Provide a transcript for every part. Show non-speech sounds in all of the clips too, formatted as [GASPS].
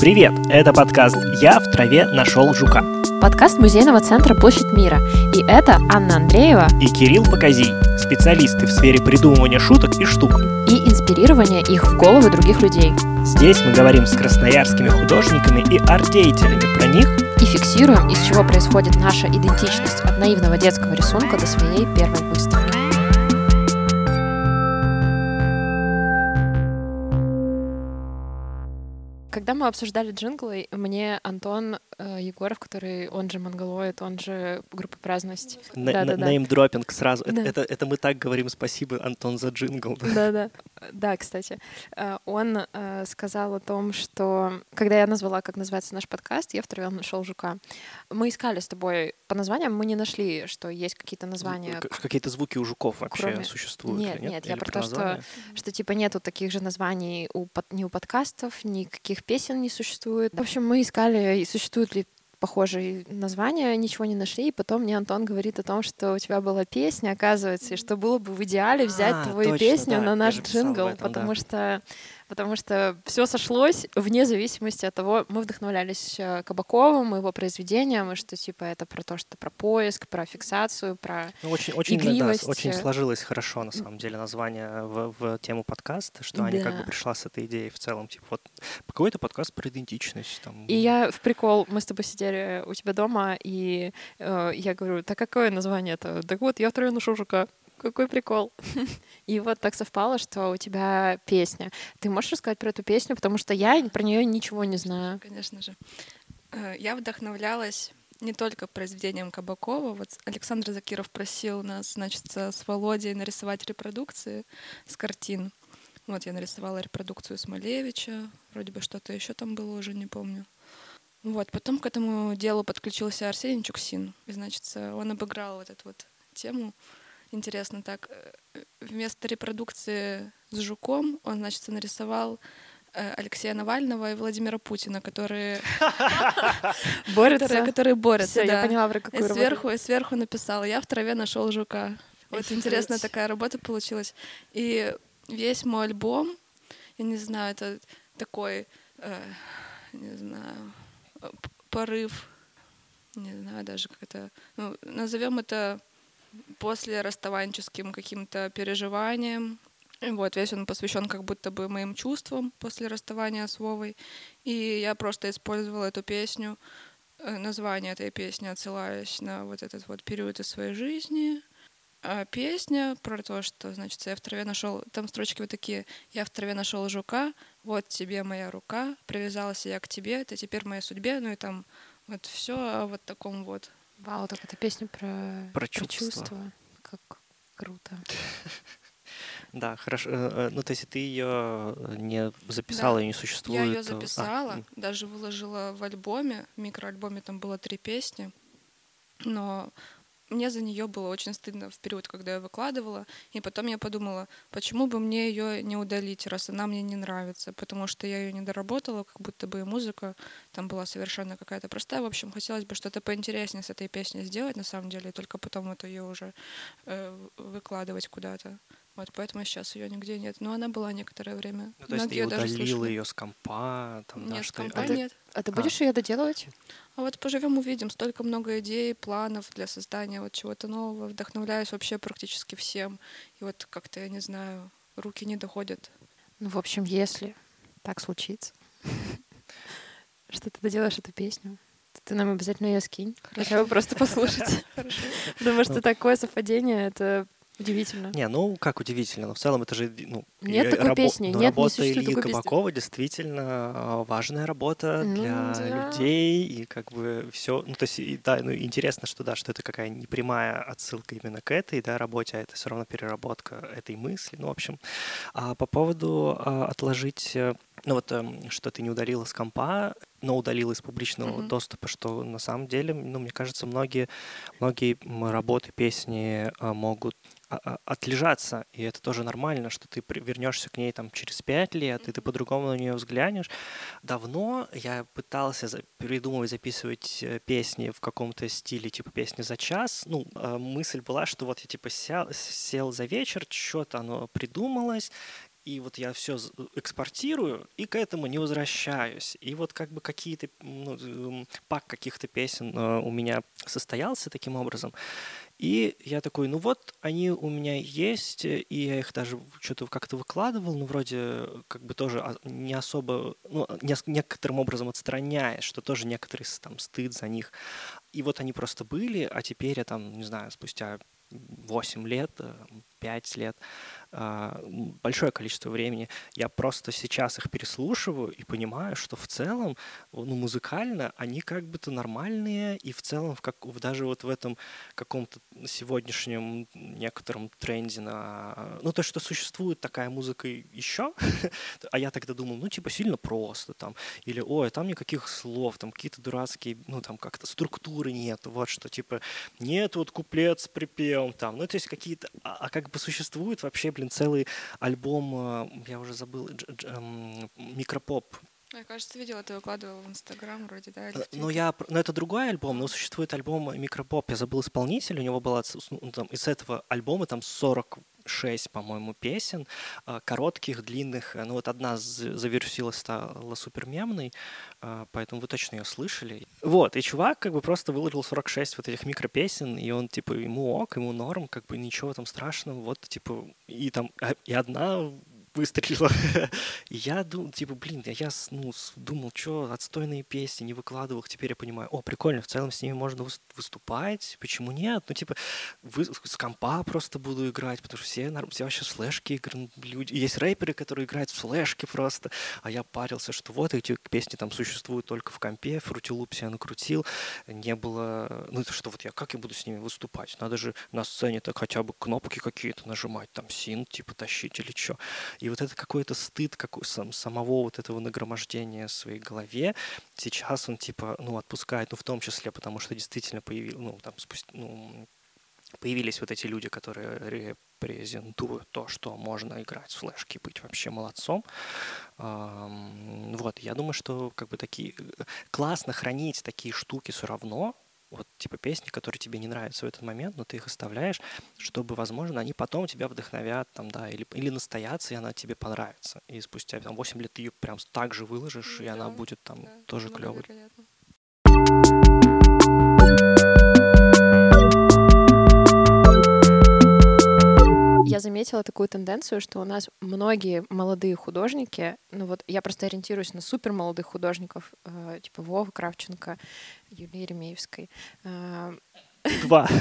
Привет! Это подкаст «Я в траве нашел жука». Подкаст музейного центра «Площадь мира». И это Анна Андреева И Кирилл Показий, специалисты в сфере придумывания шуток и штук. и инспирирование их в головы других людей. Здесь мы говорим с красноярскими художниками и арт-деятелями про них И фиксируем, из чего происходит наша идентичность от наивного детского рисунка до своей первой выставки. Когда мы обсуждали джинглы, мне Антон Егоров, который он же монголоид, он же группа праздность. на, Да-да-да. неймдропинг сразу. Это, Да. это, это мы так говорим спасибо, Антон, за джингл. [LAUGHS] Да, да. Да, кстати, э, он э, сказал о том, что когда я назвала, как называется наш подкаст, я втроем нашел жука. Мы искали с тобой по названиям, мы не нашли, что есть какие-то названия, Какие-то звуки у жуков вообще кроме- существуют? Нет, или нет, я про то, что- что типа нету таких же названий у ни у подкастов, никаких песен не существует. В общем, мы искали, и существуют ли похожие названия, ничего не нашли, и потом мне Антон говорит о том, что у тебя была песня, оказывается, и что было бы в идеале взять А, твою точно, песню да, на наш джингл, этом, да. потому что потому что все сошлось вне зависимости от того, мы вдохновлялись э, Кабаковым, его произведением, и что типа это про то, что про поиск, про фиксацию, про Ну, очень, очень, да, игривость, очень э, сложилось хорошо, на самом деле, название в, в тему подкаста, что они как бы Да. пришла с этой идеей в целом, типа, вот какой-то подкаст про идентичность. Там, И я в прикол, мы с тобой сидели у тебя дома, и э, я говорю, так какое название-то? Так вот, я второй ношу жука. Какой прикол. [LAUGHS] И вот так совпало, что у тебя песня. Ты можешь рассказать про эту песню? Потому что я про нее ничего не знаю. Конечно же. Э, Я вдохновлялась не только произведением Кабакова. Вот Александр Закиров просил нас, значит, с Володей нарисовать репродукции с картин. Вот я нарисовала репродукцию Смолевича, вроде бы что-то еще там было, уже не помню. Вот, потом к этому делу подключился Арсений Чуксин. И, значит, он обыграл вот эту вот тему. Интересно так, э, вместо репродукции с жуком он, значит, нарисовал э, Алексея Навального и Владимира Путина, которые, Борется. [LAUGHS] которые, борются. Я поняла, про какую сверху, и сверху написала, я в траве нашел жука. Вот интересная такая работа получилась. И весь мой альбом, я не знаю, это такой, э, не знаю, порыв, не знаю даже как это, ну, назовем это после расставанческим каким-то переживанием. Вот весь он посвящен как будто бы моим чувствам после расставания с Вовой. И я просто использовала эту песню, э, название этой песни, отсылаясь на вот этот вот период из своей жизни. А песня про то, что, значит, я в траве нашел, там строчки вот такие, я в траве нашел жука, вот тебе моя рука, привязалась я к тебе, это теперь моей судьбе, ну и там вот все вот таком вот. Вау, так это песня про, Про чувства. Как круто. [LAUGHS] Да, хорошо. Э, э, Ну, то есть ты ее не записала, Да. ее не существует. Я ее э, а, записала, м. даже выложила в альбоме, в микроальбоме там было три песни, но мне за нее было очень стыдно в период, когда я выкладывала, и потом я подумала, почему бы мне ее не удалить, раз она мне не нравится, потому что я ее не доработала, как будто бы и музыка там была совершенно какая-то простая. В общем, хотелось бы что-то поинтереснее с этой песней сделать, на самом деле, и только потом вот ее уже э, выкладывать куда-то. Вот поэтому сейчас ее нигде нет. Но она была некоторое время. Ну, то есть ты Многие даже удалил слышали. ее с компа, там, да, Нет, с что- компа а, ты- нет. А ты А. будешь ее доделывать? А вот поживем увидим. Столько много идей, планов для создания вот чего-то нового. Вдохновляюсь вообще практически всем. И вот как-то, я не знаю, руки не доходят. Ну, в общем, если так случится, [LAUGHS] что ты доделаешь эту песню, ты нам обязательно ее скинь. Хотя бы просто послушать. [LAUGHS] Хорошо. Потому что Ну. такое совпадение, это удивительно. Не, ну как удивительно, но в целом это же ну, Нет такой рабо- песни, ну, нет, не работа существует Ильи такой песни. Кабакова действительно э, важная работа Ну для да. людей и как бы все, ну то есть и, да, ну интересно, что да, что это какая непрямая отсылка именно к этой да работе, а это все равно переработка этой мысли, ну в общем, а по поводу а, отложить, э, ну вот эм, что ты не удалила с компа, но удалила из публичного Мгм. доступа, что на самом деле, ну мне кажется, многие многие работы, песни а, могут а- а- отлежаться, и это тоже нормально, что ты вернешься к ней там через пять лет, и ты по-другому на нее взглянешь. Давно я пытался за- придумывать, записывать э, песни в каком-то стиле, типа песни за час. Ну, мысль была, что вот я типа сел, сел за вечер, что-то оно придумалось, и вот я все экспортирую и к этому не возвращаюсь. И вот как бы какие-то ну, пак каких-то песен э, у меня состоялся таким образом. И я такой, ну вот, они у меня есть, и я их даже что-то как-то выкладывал, ну вроде как бы тоже а, не особо, ну, не, некоторым образом отстраняясь, что тоже некоторый там стыд за них. И вот они просто были, а теперь я там, не знаю, спустя 8 лет, 5 лет, а, большое количество времени, я просто сейчас их переслушиваю и понимаю, что в целом, ну, музыкально они как бы-то нормальные, и в целом в как, даже вот в этом каком-то сегодняшнем некотором тренде на... Ну, то, что существует такая музыка еще, [LAUGHS] а я тогда думал, ну, типа, сильно просто там, или, ой, там никаких слов, там какие-то дурацкие, ну, там как-то структуры нет, вот что, типа, нет вот куплет с припевом там, ну, то есть какие-то... А, а как бы существует вообще, блин, целый альбом, э, я уже забыл, эм, микропоп. Я, кажется, видела, ты выкладывал в Инстаграм вроде, да? Э, ну, я, но это другой альбом, но существует альбом Микропоп. Я забыл исполнителя, у него было ну, там, из этого альбома там 40 шесть, по-моему, песен, э, коротких, длинных. Ну вот одна завершилась, стала супер мемной, поэтому вы точно ее слышали. Вот, и чувак как бы просто выложил 46 вот этих микропесен, и он, типа, ему ок, ему норм, как бы ничего там страшного, вот, типа, и там, а, и одна выстрелила. [LAUGHS] я думал, типа, блин, я ну, думал, что отстойные песни не выкладывал их, теперь я понимаю, о, прикольно, в целом с ними можно выступать, почему нет? Ну, типа, вы, с компа просто буду играть, потому что все, все вообще флешки играют, люди. Есть рэперы, которые играют в флешки просто, а я парился, что вот эти песни там существуют только в компе, фрутилуп я накрутил, не было, ну, это что вот я, как я буду с ними выступать? Надо же на сцене так хотя бы кнопки какие-то нажимать, там, син, типа, тащить или что. И вот это какой-то стыд какой, сам, самого вот этого нагромождения в своей голове, сейчас он типа, ну, отпускает, ну, в том числе, потому что действительно появил, ну, там, спусти, ну, появились вот эти люди, которые репрезентуют то, что можно играть в флешки, быть вообще молодцом. Вот, я думаю, что как бы такие э, классно хранить такие штуки все равно, вот типа песни, которые тебе не нравятся в этот момент, но ты их оставляешь, чтобы, возможно, они потом тебя вдохновят, там, да, или, или настоятся, и она тебе понравится. И спустя там, 8 лет ты ее прям так же выложишь, да, и она будет там да, тоже клевой. Я заметила такую тенденцию, что у нас многие молодые художники, ну вот я просто ориентируюсь на супер молодых художников, э, типа Вова Кравченко, Юлии Еремеевской. Э, Два. [LAUGHS]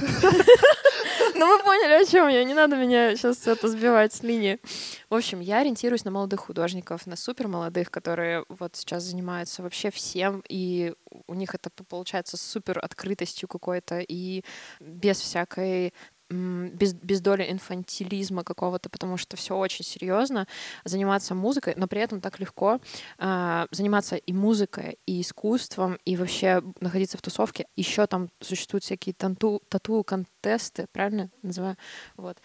Ну, вы поняли, о чем я. Не надо меня сейчас это сбивать с линии. В общем, я ориентируюсь на молодых художников, на супер молодых, которые вот сейчас занимаются вообще всем, и у них это получается супер открытостью какой-то, и без всякой без, без доли инфантилизма какого-то, потому что все очень серьезно, заниматься музыкой, но при этом так легко э, заниматься и музыкой, и искусством, и вообще находиться в тусовке. Еще там существуют всякие тату, тату-контесты, правильно называю? Вот.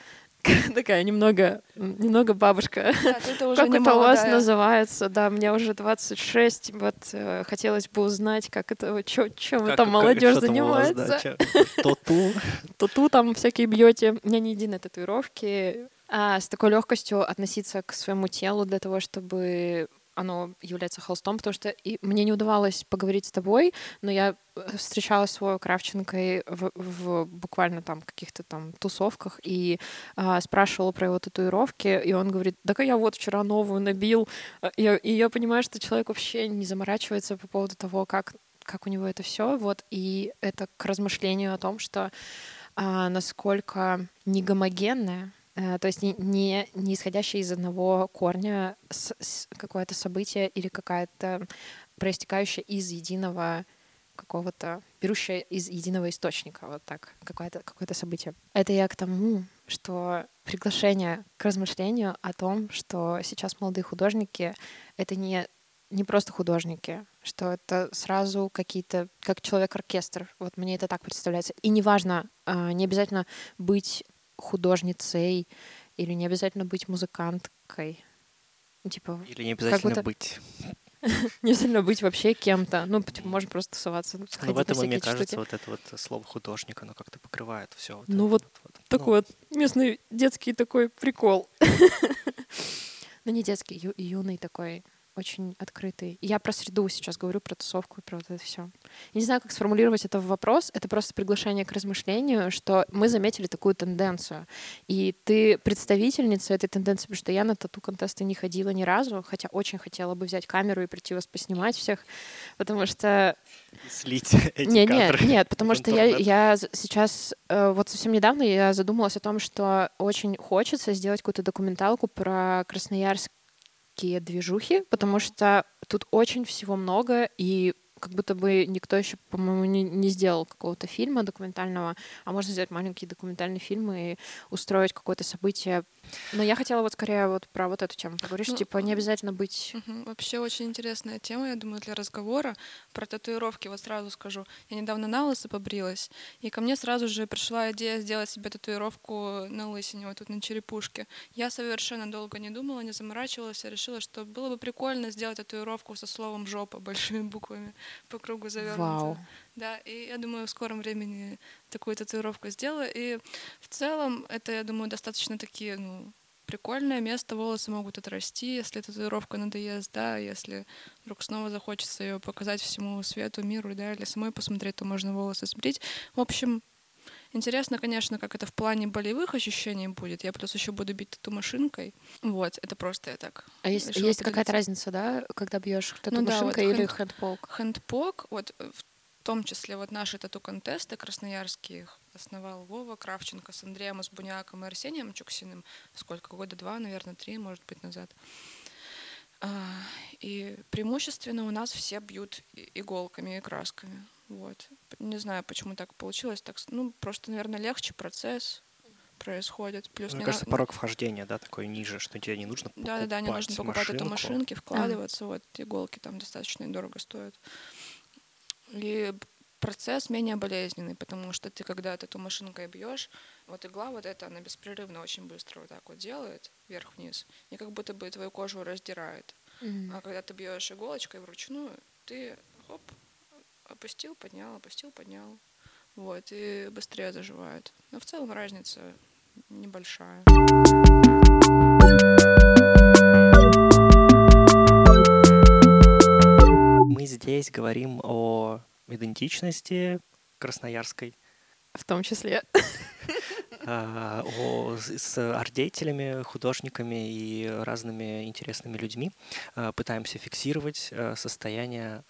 [LAUGHS] такая немного, немного бабушка. Да, как это у вас называется? Да, мне уже 26. Вот э, хотелось бы узнать, как это, чё, чем как, там молодежь занимается. [LAUGHS] Тату. Тату там всякие бьете. У меня не единой татуировки. А с такой легкостью относиться к своему телу для того, чтобы оно является холстом, потому что и мне не удавалось поговорить с тобой, но я э, встречалась с Вовой Кравченкой в, в буквально там каких-то там тусовках и а, спрашивала про его татуировки, и он говорит, да я вот вчера новую набил, э, и, и я понимаю, что человек вообще не заморачивается по поводу того, как как у него это все, вот, и это к размышлению о том, что а, насколько негомогенная то есть не, не, исходящее из одного корня какое-то событие или какая-то проистекающая из единого какого-то, берущая из единого источника, вот так, какое-то какое событие. Это я к тому, что приглашение к размышлению о том, что сейчас молодые художники — это не, не просто художники, что это сразу какие-то, как человек-оркестр. Вот мне это так представляется. И неважно, а, не обязательно быть художницей, или не обязательно быть музыканткой. Типа, или не обязательно будто... быть. [LAUGHS] не обязательно быть вообще кем-то. Ну, типа, можно просто тусоваться. Ну, в этом, мне кажется, вот это вот слово художник, оно как-то покрывает все. ну, вот, такой ну. вот местный детский такой прикол. [LAUGHS] Ну, не детский, юный такой, очень открытый. И Я про среду сейчас говорю, про тусовку и про вот это все. Не знаю, как сформулировать это в вопрос. Это просто приглашение к размышлению, что мы заметили такую тенденцию. И ты представительница этой тенденции, потому что я на тату-контесты не ходила ни разу, хотя очень хотела бы взять камеру и прийти вас поснимать всех, потому что Слить [LAUGHS] эти не, кадры. Нет, нет, потому что я, я сейчас, э, вот совсем недавно я задумалась о том, что очень хочется сделать какую-то документалку про красноярские движухи, потому что тут очень всего много, и как будто бы никто еще, по-моему, не, не сделал какого-то фильма документального, а можно сделать маленький документальный фильм и устроить какое-то событие. Но я хотела вот скорее вот про вот эту тему поговорить, что, Ну, типа не обязательно быть... Мгм. Вообще очень интересная тема, я думаю, для разговора. Про татуировки вот сразу скажу. Я недавно на лысо побрилась, и ко мне сразу же пришла идея сделать себе татуировку на лысине, вот тут на черепушке. Я совершенно долго не думала, не заморачивалась, а решила, что было бы прикольно сделать татуировку со словом «жопа» большими буквами по кругу завернуто. Вау. Да, и я думаю, в скором времени такую татуировку сделаю. И в целом это, я думаю, достаточно такие, ну, прикольное место, волосы могут отрасти, если татуировка надоест, да, если вдруг снова захочется ее показать всему свету, миру, да, или самой посмотреть, то можно волосы сбрить. В общем, интересно, конечно, как это в плане болевых ощущений будет. Я плюс еще буду бить тату машинкой. Вот, это просто я так. А есть, есть какая-то разница, да, когда бьешь Ну да, вот или хэнд- хэндпок? Хэндпок, вот э, в том числе вот наши тату-контесты красноярские основал Вова Кравченко с Андреем Избуняком и Арсением Чуксиным. Сколько? Года два, наверное, три, может быть, назад. А, И преимущественно у нас все бьют иголками и красками. Вот. Не знаю, почему так получилось. Так, ну, просто, наверное, легче процесс происходит. Плюс Мне не кажется, на- порог вхождения, да, такой ниже, что тебе не нужно да, да, да, не нужно покупать эту машинку. машинки, вкладываться, вот иголки там достаточно дорого стоят. И процесс менее болезненный, потому что ты когда ты эту машинкой бьешь, вот игла вот эта, она беспрерывно очень быстро вот так вот делает вверх-вниз, и как будто бы твою кожу раздирает. Мгм. А когда ты бьешь иголочкой вручную, ты хоп, опустил, поднял, опустил, поднял. Вот, и быстрее заживает. Но в целом разница небольшая. Мы здесь говорим о идентичности красноярской, В том числе. а, о, с арт-деятелями, художниками и разными интересными людьми. А, Пытаемся фиксировать а, состояние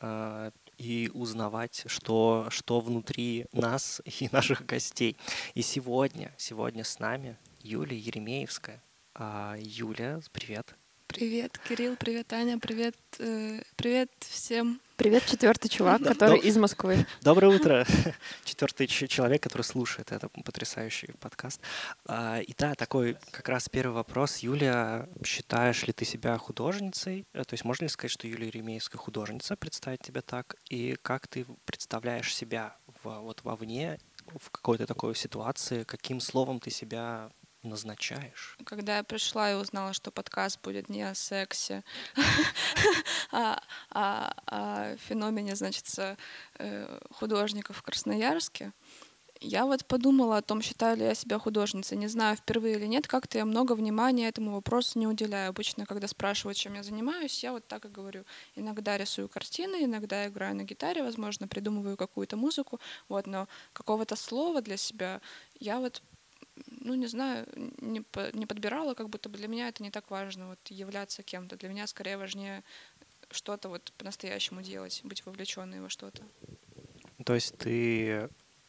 и узнавать, что, что внутри нас и [LAUGHS] наших гостей. И сегодня, сегодня с нами Юлия Еремеевская. А, Юля, привет. Привет, Кирилл, привет, Аня, привет, э, привет всем. Привет, четвертый чувак, Да, который из Москвы. Доброе утро. [LAUGHS] Четвертый человек, который слушает этот потрясающий подкаст. А, И да, такой как раз первый вопрос. Юля, считаешь ли ты себя художницей? Э, То есть можно ли сказать, что Юлия Еремеевская художница, представить тебя так? И как ты представляешь себя в- вот вовне, в какой-то такой ситуации? Каким словом ты себя назначаешь? Когда я пришла и узнала, что подкаст будет не о сексе, [LAUGHS] а о о феномене, значит, э, художников в Красноярске, я вот подумала о том, считаю ли я себя художницей. Не знаю, впервые или нет, как-то я много внимания этому вопросу не уделяю. Обычно, когда спрашивают, чем я занимаюсь, я вот так и говорю. Иногда рисую картины, иногда играю на гитаре, возможно, придумываю какую-то музыку, вот, но какого-то слова для себя я вот ну, не знаю, не, по- не подбирала, как будто бы для меня это не так важно, вот являться кем-то. Для меня скорее важнее что-то вот по-настоящему делать, быть вовлеченной во что-то. То есть ты... ну,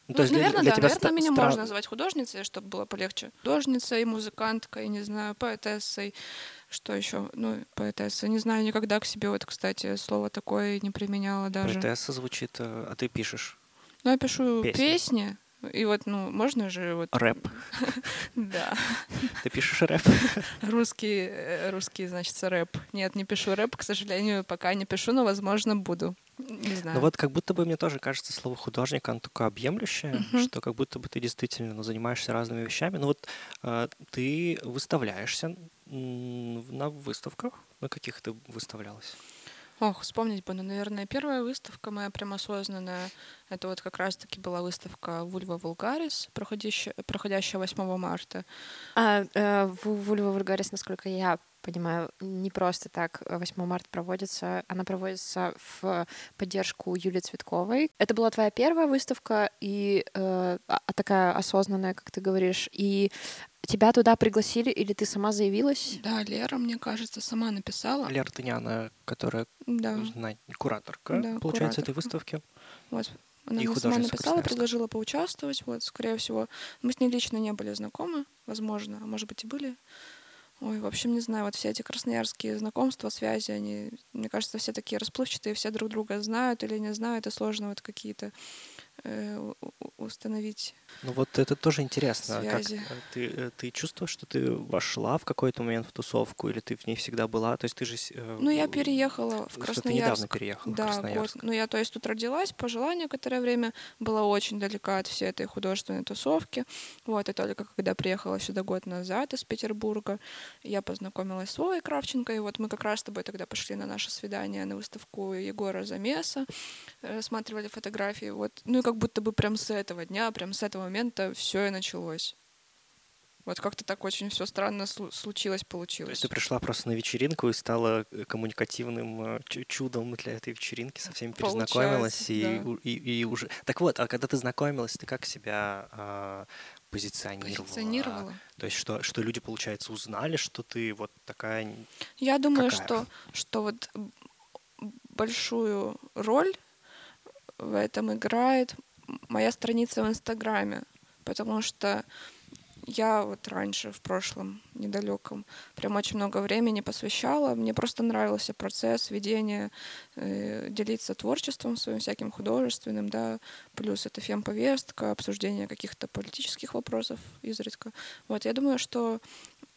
Ну, то есть для- наверное, для да, тебя наверное, ста- меня стра- можно назвать художницей, чтобы было полегче. Художницей, музыканткой, не знаю, поэтессой, что еще, ну, поэтесса. Не знаю, никогда к себе вот, кстати, слово такое не применяла даже. Поэтесса звучит, э, а ты пишешь Ну, я пишу Песни. песни, и вот, ну, можно же вот... рэп. [LAUGHS] Да. Ты пишешь рэп? Русский, э, русский, значит, рэп. Нет, не пишу рэп, к сожалению, пока не пишу, но, возможно, буду. Не знаю. Ну вот как будто бы мне тоже кажется слово художник, оно такое объемлющее, что как будто бы ты действительно ну, занимаешься разными вещами. Ну вот э, ты выставляешься на выставках. На каких ты выставлялась? Ох, вспомнить бы, ну, наверное, первая выставка моя прям осознанная, это вот как раз-таки была выставка Вульва Вулгарис, проходящая, проходящая 8 марта. А э, Вульва Вульгарис, насколько я понимаю, не просто так 8 марта проводится. Она проводится в поддержку Юлии Цветковой. Это была твоя первая выставка, и э, а, такая осознанная, как ты говоришь, и Тебя туда пригласили или ты сама заявилась? Да, Лера, мне кажется, сама написала. Лера Тыняна, которая да. кураторка, да, получается, кураторка. этой выставки. Вот. Она мне сама написала, предложила поучаствовать. Вот, скорее всего, мы с ней лично не были знакомы, возможно, а может быть и были. Ой, в общем, не знаю, вот все эти красноярские знакомства, связи, они, мне кажется, все такие расплывчатые, все друг друга знают или не знают, и сложно вот какие-то установить. Ну вот это тоже интересно. Связи. Как э, ты, э, ты чувствуешь, что ты вошла в какой-то момент в тусовку, или ты в ней всегда была? То есть ты же... Ну я переехала в Красноярск. Что ты недавно переехала да, в Красноярск. Год. Ну я, то есть, тут родилась, пожила некоторое время, была очень далека от всей этой художественной тусовки. Вот, и только когда приехала сюда год назад из Петербурга, я познакомилась с Вовой Кравченко, и вот мы как раз с тобой тогда пошли на наше свидание на выставку Егора Замеса, рассматривали фотографии. Вот, ну и как будто бы прям с этого дня, прям с этого момента все и началось. Вот как-то так очень все странно случилось, получилось. То есть ты пришла просто на вечеринку и стала э, коммуникативным э, чудом для этой вечеринки, со всеми перезнакомилась и, да. и, и, и уже. Так вот, а когда ты знакомилась, ты как себя а, позиционировала? Позиционировала. То есть что, что люди, получается, узнали, что ты вот такая. Я думаю, какая? что что вот большую роль в этом играет моя страница в Инстаграме, потому что я вот раньше, в прошлом, недалеком, прям очень много времени посвящала. Мне просто нравился процесс ведения, э, делиться творчеством своим всяким художественным, да, плюс это фемповестка, обсуждение каких-то политических вопросов изредка. Вот, я думаю, что,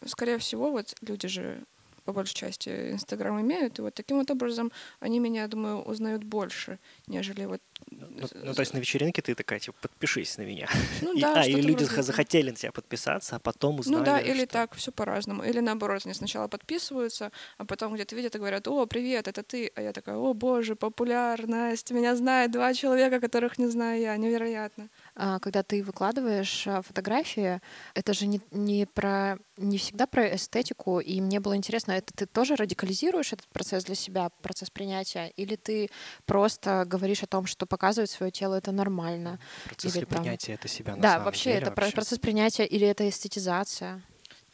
скорее всего, вот люди же по большей части Инстаграм имеют, и вот таким вот образом они меня, думаю, узнают больше, нежели вот... Ну, ну то есть на вечеринке ты такая, типа, подпишись на меня. Ну, да, а, и люди вроде... захотели на тебя подписаться, а потом узнали, Ну да, или что... так, все по-разному. Или наоборот, они сначала подписываются, а потом где-то видят и говорят, о, привет, это ты. А я такая, о, боже, популярность, меня знают два человека, которых не знаю я, невероятно. А, когда ты выкладываешь а, фотографии, это же не, не про не всегда про эстетику, и мне было интересно, это ты тоже радикализируешь этот процесс для себя, процесс принятия, или ты просто говоришь о том, что показывать свое тело это нормально? Процесс или, принятия это себя на Да, самом вообще деле, это вообще. процесс принятия или это эстетизация?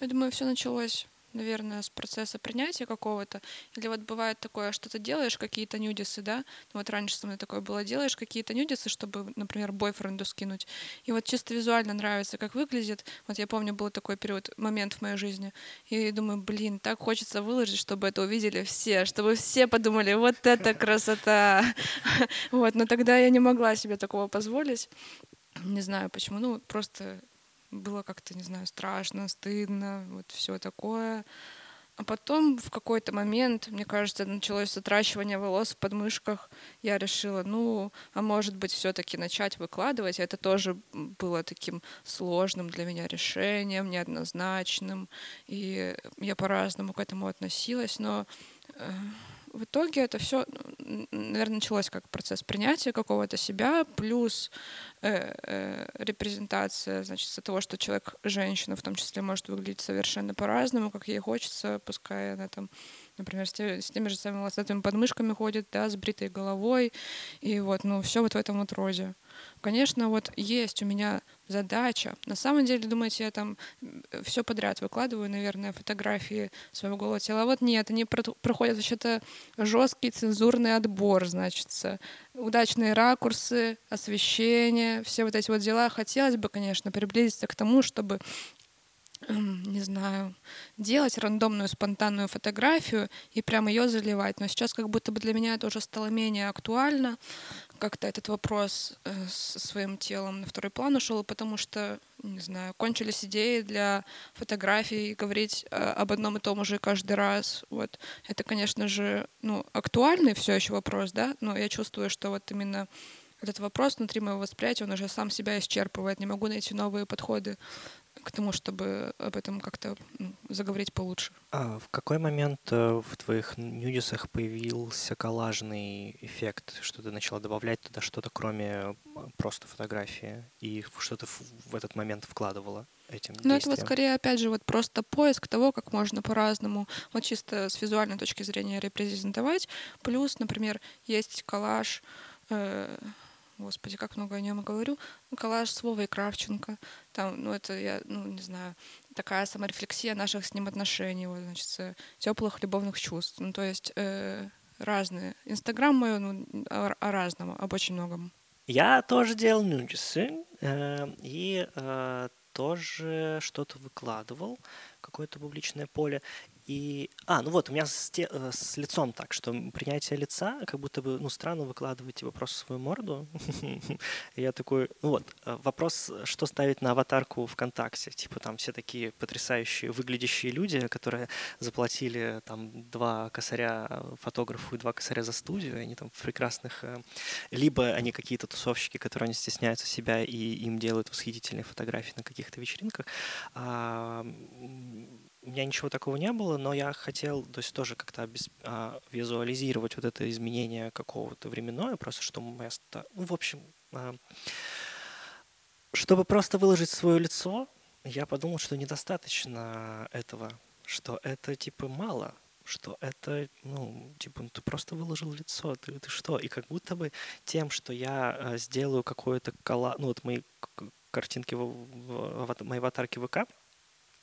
Я думаю, все началось наверное, с процесса принятия какого-то. Или вот бывает такое, что ты делаешь какие-то нюдисы, да? Ну, вот раньше со мной такое было, делаешь какие-то нюдисы, чтобы, например, бойфренду скинуть. И вот чисто визуально нравится, как выглядит. Вот я помню, был такой период, момент в моей жизни. И думаю, блин, так хочется выложить, чтобы это увидели все, чтобы все подумали, вот это красота. [LAUGHS] Вот, но тогда я не могла себе такого позволить. Не знаю почему, ну, просто было как-то, не знаю, страшно, стыдно, вот все такое. А потом в какой-то момент, мне кажется, началось отращивание волос в подмышках. Я решила, ну, а может быть, все-таки начать выкладывать. Это тоже было таким сложным для меня решением, неоднозначным. И я по-разному к этому относилась, но э, в итоге это все, наверное, началось как процесс принятия какого-то себя, плюс э, э, репрезентация, значит, того, что человек, женщина в том числе, может выглядеть совершенно по-разному, как ей хочется, пускай она там, например, с, те, с теми же самыми волосатыми подмышками ходит, да, с бритой головой, и вот, ну, все вот в этом вот роде. Конечно, вот есть у меня задача. На самом деле, думаете, я там все подряд выкладываю, наверное, фотографии своего голого тела. А вот нет, они проходят вообще-то жесткий цензурный отбор, значит, удачные ракурсы, освещение, все вот эти вот дела. Хотелось бы, конечно, приблизиться к тому, чтобы не знаю, делать рандомную спонтанную фотографию и прямо ее заливать. Но сейчас как будто бы для меня это уже стало менее актуально. Как-то этот вопрос э, со своим телом на второй план ушел, потому что, не знаю, кончились идеи для фотографий, говорить э, об одном и том же каждый раз. Вот. Это, конечно же, ну, актуальный все еще вопрос, да, но я чувствую, что вот именно этот вопрос внутри моего восприятия, он уже сам себя исчерпывает. Не могу найти новые подходы к тому, чтобы об этом как-то ну, заговорить получше. А в какой момент э, в твоих нюдисах появился коллажный эффект, что ты начала добавлять туда что-то, кроме просто фотографии, и что ты в этот момент вкладывала? этим Ну, это вот скорее, опять же, вот просто поиск того, как можно по-разному, вот чисто с визуальной точки зрения репрезентовать. Плюс, например, есть коллаж, э, господи, как много о нем говорю, коллаж с Вовой Кравченко. Там, ну, это, я, ну, не знаю, такая саморефлексия наших с ним отношений, вот, значит, теплых любовных чувств. Ну, то есть э, разные. Инстаграм мой, ну, о, о разном, об очень многом. Я тоже делал нудисы э, и э, тоже что-то выкладывал, какое-то публичное поле. И, а, ну вот, у меня с, те, э, с лицом так, что принятие лица, как будто бы, ну, странно выкладывать типа просто свою морду. [LAUGHS] Я такой, ну вот, э, вопрос, что ставить на аватарку ВКонтакте. Типа там все такие потрясающие выглядящие люди, которые заплатили там два косаря фотографу и два косаря за студию, они там в прекрасных... э, Либо они какие-то тусовщики, которые не стесняются себя, и им делают восхитительные фотографии на каких-то вечеринках. А, у меня ничего такого не было, но я хотел то есть тоже как-то обес- а, визуализировать вот это изменение какого-то временное, просто что моя... ста- Ну, в общем, а, чтобы просто выложить свое лицо, я подумал, что недостаточно этого, что это типа мало, что это, ну, типа, ну, ты просто выложил лицо, ты, ты что? И как будто бы тем, что я э, сделаю какое-то кола, ну, вот мои картинки в, в, в моей аватарке ВК,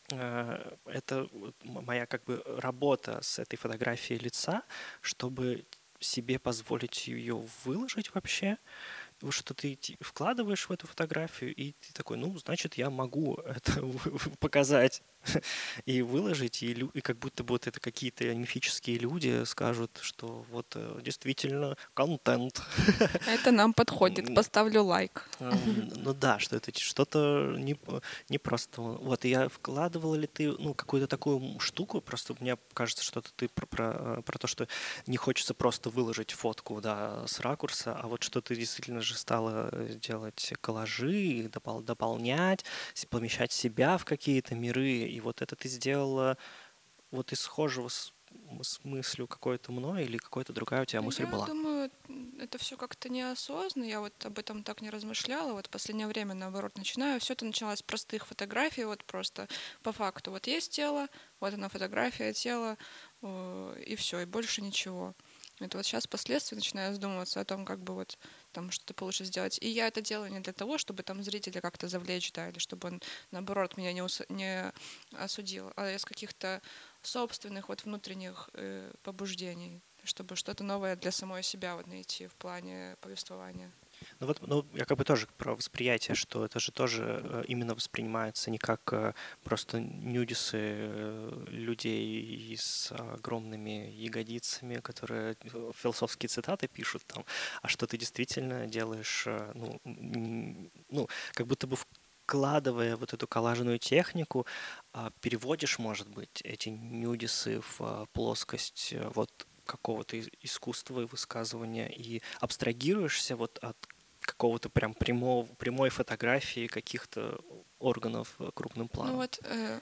это вот м- моя как бы работа с этой фотографией лица, чтобы себе позволить ее выложить вообще, что ты вкладываешь в эту фотографию, и ты такой, ну, значит, я могу это [LAUGHS] показать [LAUGHS] и выложить, и, лю- и как будто бы вот это какие-то мифические люди скажут, что вот э, действительно контент. [LAUGHS] Это нам подходит, поставлю лайк. Ну да, что это что-то не, не просто. Вот, и я вкладывал ли ты ну, какую-то такую штуку, просто мне кажется, что-то ты про, про, про то, что не хочется просто выложить фотку да, с ракурса, а вот что ты действительно же стала э, делать коллажи, допол- дополнять, помещать себя в какие-то миры, и вот это ты сделала вот из схожего с, с мыслью какой-то мной или какая-то другая у тебя Ну, мысль я была? думаю, м, это все как-то неосознанно. Я вот об этом так не размышляла. Вот в последнее время, наоборот, начинаю. Все это началось с простых фотографий, вот просто по факту. Вот есть тело, вот она фотография тела, э, и все, и больше ничего. Это вот сейчас впоследствии начинаю задумываться о том, как бы вот там что-то получше сделать. И я это делаю не для того, чтобы там зрителя как-то завлечь, да, или чтобы он, наоборот, меня не, ус- не осудил, а из каких-то собственных вот внутренних э, побуждений, чтобы что-то новое для самой себя вот найти в плане повествования. Ну вот, ну, я как бы тоже про восприятие, что это же тоже э, именно воспринимается не как э, просто нюдисы э, людей с огромными ягодицами, которые философские цитаты пишут там, а что ты действительно делаешь, ну, ну как будто бы вкладывая вот эту коллажную технику, а, переводишь, может быть, эти нюдисы в плоскость вот какого-то ис- искусства и высказывания и абстрагируешься вот от какого-то прям прямого, прямой фотографии каких-то органов э, крупным планом. Ну вот э,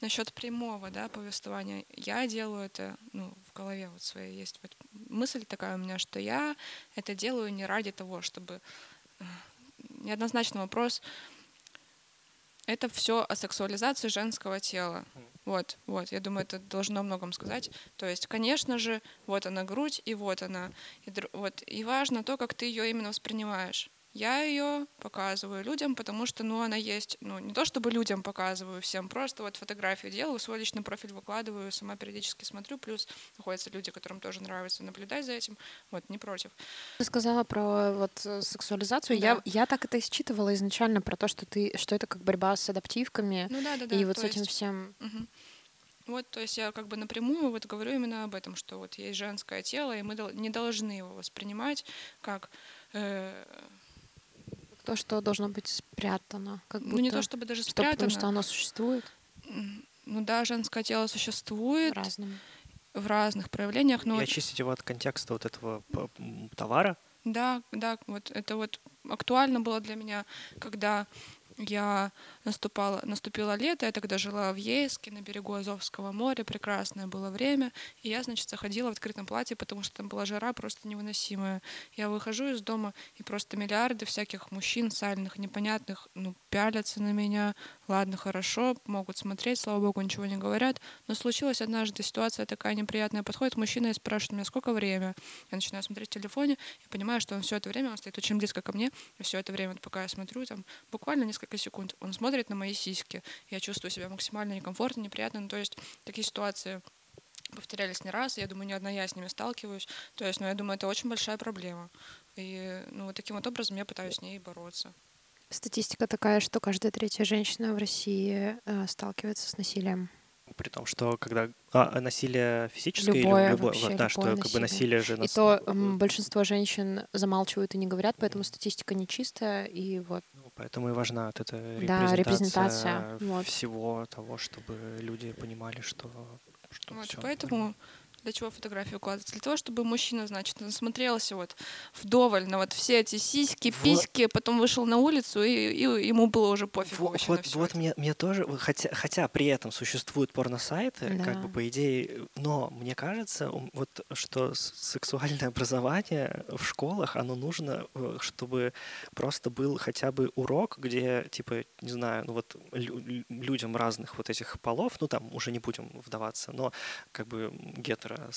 насчет прямого, да, повествования, я делаю это, ну, в голове вот своей есть вот мысль такая у меня, что я это делаю не ради того, чтобы э, неоднозначный вопрос. Это все о сексуализации женского тела. Вот, вот, я думаю, это должно многом сказать. То есть, конечно же, вот она грудь, и вот она. И, вот, и важно то, как ты ее именно воспринимаешь. Я ее показываю людям, потому что, ну, она есть, ну, не то чтобы людям показываю всем, просто вот фотографию делаю, свой личный профиль выкладываю, сама периодически смотрю, плюс находятся люди, которым тоже нравится наблюдать за этим, вот, не против. Ты сказала про вот э, сексуализацию. Да. Я, я так это и считывала изначально про то, что ты, что это как борьба с адаптивками Ну да, да, да. и вот с этим есть- всем. Мгм. Вот, то есть я как бы напрямую вот говорю именно об этом, что вот есть женское тело, и мы не должны его воспринимать как э, То, что должно быть спрятано. Как ну не будто- то чтобы даже что, спрятано. потому что оно существует Ну да, женское тело существует разным. в разных проявлениях, но И очистить его от контекста вот этого товара. Да, да, вот это вот актуально было для меня, когда я наступала, наступило лето, я тогда жила в Ейске на берегу Азовского моря, прекрасное было время, и я, значит, заходила в открытом платье, потому что там была жара просто невыносимая. Я выхожу из дома, и просто миллиарды всяких мужчин сальных, непонятных, ну, пялятся на меня, ладно, хорошо, могут смотреть, слава богу, ничего не говорят. Но случилась однажды ситуация такая неприятная. Подходит мужчина и спрашивает меня, сколько время? Я начинаю смотреть в телефоне и понимаю, что он все это время, он стоит очень близко ко мне, и все это время, пока я смотрю, там буквально несколько секунд, он смотрит на мои сиськи. Я чувствую себя максимально некомфортно, неприятно. Ну, то есть такие ситуации повторялись не раз, я думаю, не одна я с ними сталкиваюсь. То есть, ну, я думаю, это очень большая проблема. И, ну, вот таким вот образом я пытаюсь с ней бороться. Статистика такая, что каждая третья женщина в России э, сталкивается с насилием. При том, что когда а, насилие физическое любое, или любое, вообще, да, любое что насилие. как бы насилие же И то м, большинство женщин замалчивают и не говорят, поэтому статистика нечистая, и вот. Ну, поэтому и важна вот эта Да, репрезентация, репрезентация, вот. всего того, чтобы люди понимали, что, что Вот, всё поэтому для чего фотографии укладываться? Для того, чтобы мужчина, значит, насмотрелся вот вдоволь на вот все эти сиськи, Вот. письки, потом вышел на улицу, и, и ему было уже пофигу Вот, вообще на вот, вот это. мне, мне тоже, хотя, хотя при этом существуют порносайты, как бы Да. по идее, но мне кажется, вот что сексуальное образование в школах, оно нужно, э, чтобы просто был хотя бы урок, где, типа, не знаю, ну вот лю- лю- людям разных вот этих полов, ну там уже не будем вдаваться, но как бы гетеросексуальным, э,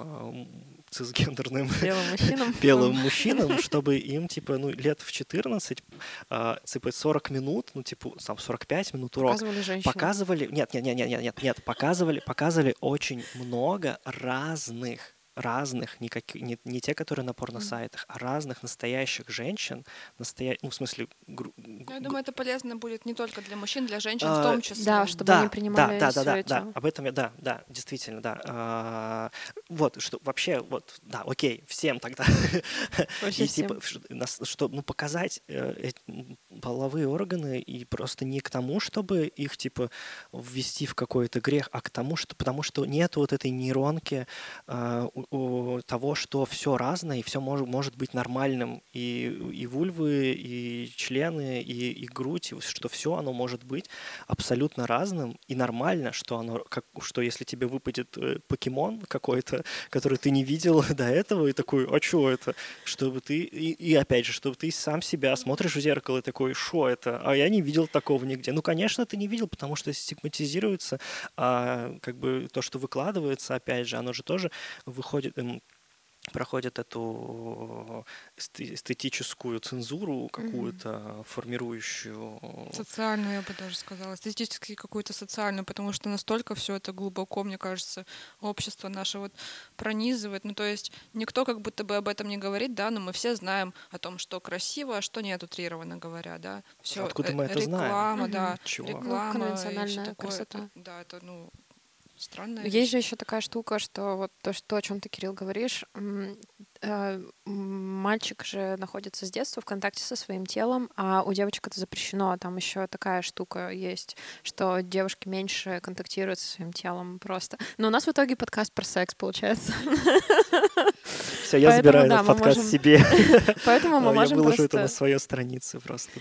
м, цисгендерным [LAUGHS] Белым мужчинам. белым мужчинам, чтобы им, типа, ну, лет в 14, а, типа, 40 минут, ну, типа, там, 45 минут урок, Показывали женщину. показывали, нет, нет, нет, нет, нет, нет, нет, показывали, показывали очень много разных разных, не, как, не, не те, которые на порносайтах, а разных настоящих женщин, настоя... ну, в смысле... гру- Ну, Я думаю, это полезно будет не только для мужчин, для женщин А, в том числе. Да, чтобы да, они принимали да, да, да, эти- да, об этом я, да, да, действительно, да. А, вот, что вообще, вот, да, окей, всем тогда. [LAUGHS] Вообще И типа, всем. нас- что, ну, показать э, половые органы и просто не к тому, чтобы их, типа, ввести в какой-то грех, а к тому, что, потому что нет вот этой нейронки а, того, что все разное, и все может, может быть нормальным, и, и вульвы, и члены, и, и грудь, и что все оно может быть абсолютно разным, и нормально, что оно, как, что если тебе выпадет э, покемон какой-то, который ты не видел [LAUGHS] до этого, и такой, а что это? Чтобы ты, и, и опять же, чтобы ты сам себя смотришь в зеркало и такой, что это? А я не видел такого нигде. Ну, конечно, ты не видел, потому что стигматизируется, а как бы то, что выкладывается, опять же, оно же тоже выходит, эм, проходит эту эсте- эстетическую цензуру какую-то формирующую. Социальную, я бы даже сказала, статистически какую-то социальную, потому что настолько все это глубоко, мне кажется, общество наше вот пронизывает. Ну, то есть никто как будто бы об этом не говорит, да, но мы все знаем о том, что красиво, а что нет, утрированно говоря, да. Все, Откуда мы это знаем? реклама, да, Мгм. Чего? Ну, реклама, и всё конвенциональная такое. красота. Это- да, это, ну, странная Есть вещь. же еще такая штука, что вот то, что, о чем ты, Кирилл, говоришь, э, мальчик же находится с детства в контакте со своим телом, а у девочек это запрещено. Там еще такая штука есть, что девушки меньше контактируют со своим телом просто. Но у нас в итоге подкаст про секс получается. Все, я Поэтому, забираю да, этот подкаст можем себе. [LAUGHS] Поэтому мы А, Я можем выложу это на свою страницу просто.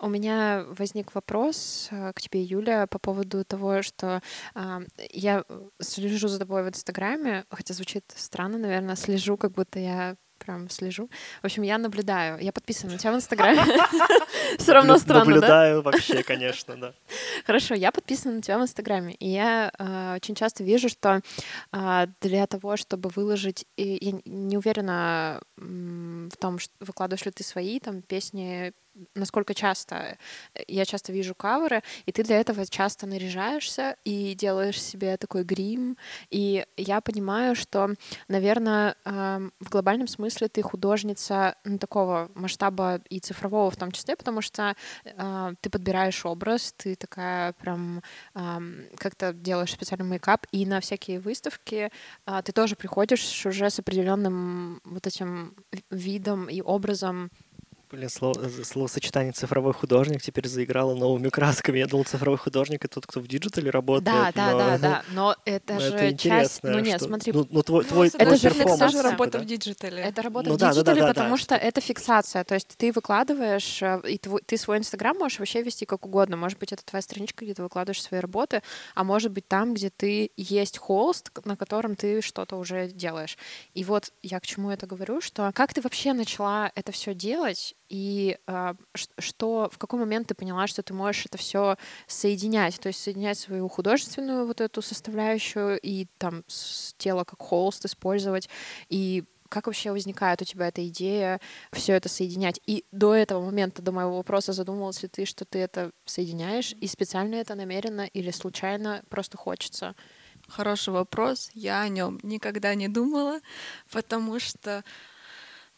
У меня возник вопрос э, к тебе, Юля, по поводу того, что а, я слежу за тобой в Инстаграме, хотя звучит странно, наверное, слежу, как будто я прям слежу. В общем, я наблюдаю, я подписана на тебя в Инстаграме. [LAUGHS] Все равно странно, да? Наблюдаю вообще, конечно, да. [LAUGHS] Хорошо, я подписана на тебя в Инстаграме, и я э, очень часто вижу, что э, для того, чтобы выложить, я не уверена в том, что выкладываешь ли ты свои там песни, насколько часто. э, Я часто вижу каверы, и ты для этого часто наряжаешься и делаешь себе такой грим, и я понимаю, что, наверное, эм, в глобальном смысле ты художница ну, такого масштаба и цифрового в том числе, потому что э, ты подбираешь образ, ты такая прям ам, как-то делаешь специальный мейкап, и на всякие выставки а, ты тоже приходишь уже с определенным вот этим ви- видом и образом Блин, слово, словосочетание «цифровой художник» теперь заиграло новыми красками. Я думал, цифровой художник — это тот, кто в digital е работает. Да, да, но... да, да. Но это но же это часть... Ну нет, что... смотри. Ну, ну твой, ну, твой, это твой же фиксация, работа да? в digital е. Это работа Ну в да, да, digital е, да, да, потому да. что это фиксация. То есть ты выкладываешь, э, и твой, ты свой Инстаграм можешь вообще вести как угодно. Может быть, это твоя страничка, где ты выкладываешь свои работы, а может быть там, где ты есть холст, на котором ты что-то уже делаешь. И вот я к чему это говорю, что как ты вообще начала это все делать, и э, что в какой момент ты поняла, что ты можешь это все соединять, то есть соединять свою художественную вот эту составляющую и там тело как холст использовать, и как вообще возникает у тебя эта идея все это соединять? И до этого момента, до моего вопроса, задумывалась ли ты, что ты это соединяешь, и специально это намеренно или случайно просто хочется? Хороший вопрос. Я о нем никогда не думала, [LAUGHS] потому что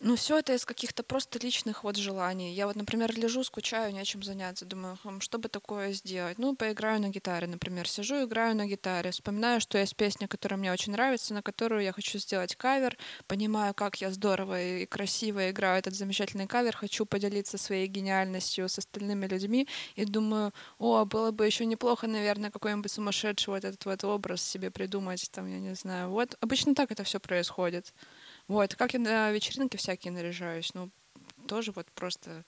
ну, все это из каких-то просто личных вот желаний. Я вот, например, лежу, скучаю, не о чем заняться. Думаю, хм, что бы такое сделать? Ну, поиграю на гитаре, например. Сижу, играю на гитаре. Вспоминаю, что есть песня, которая мне очень нравится, на которую я хочу сделать кавер. Понимаю, как я здорово и красиво играю этот замечательный кавер. Хочу поделиться своей гениальностью с остальными людьми. И думаю, о, было бы еще неплохо, наверное, какой-нибудь сумасшедший вот этот вот образ себе придумать. Там, я не знаю. Вот обычно так это все происходит. Вот, как я на вечеринки всякие наряжаюсь, ну, тоже вот просто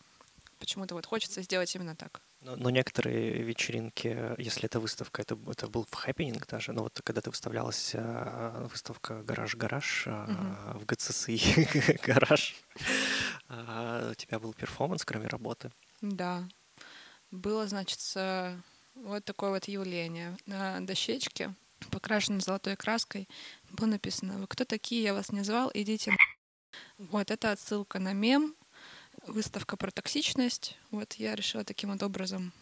почему-то вот хочется сделать именно так. Но, но некоторые вечеринки, если это выставка, это, это был в хэппенинг даже, но вот когда ты выставлялась, а, выставка «Гараж-гараж» а, в ГЦСИ [LAUGHS] «Гараж», а, у тебя был перформанс, кроме работы. Да. Было, значит, вот такое вот явление. На дощечке, покрашенной золотой краской, было написано «Вы кто такие? Я вас не звал, идите на...» Вот, это отсылка на мем, выставка про токсичность. Вот я решила таким вот образом.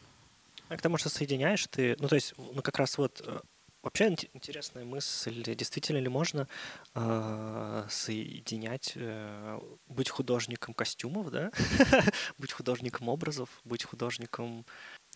А к тому, что соединяешь ты, ну то есть, ну как раз вот э, вообще ин- интересная мысль, действительно ли можно э, соединять, э, быть художником костюмов, да, [LAUGHS] быть художником образов, быть художником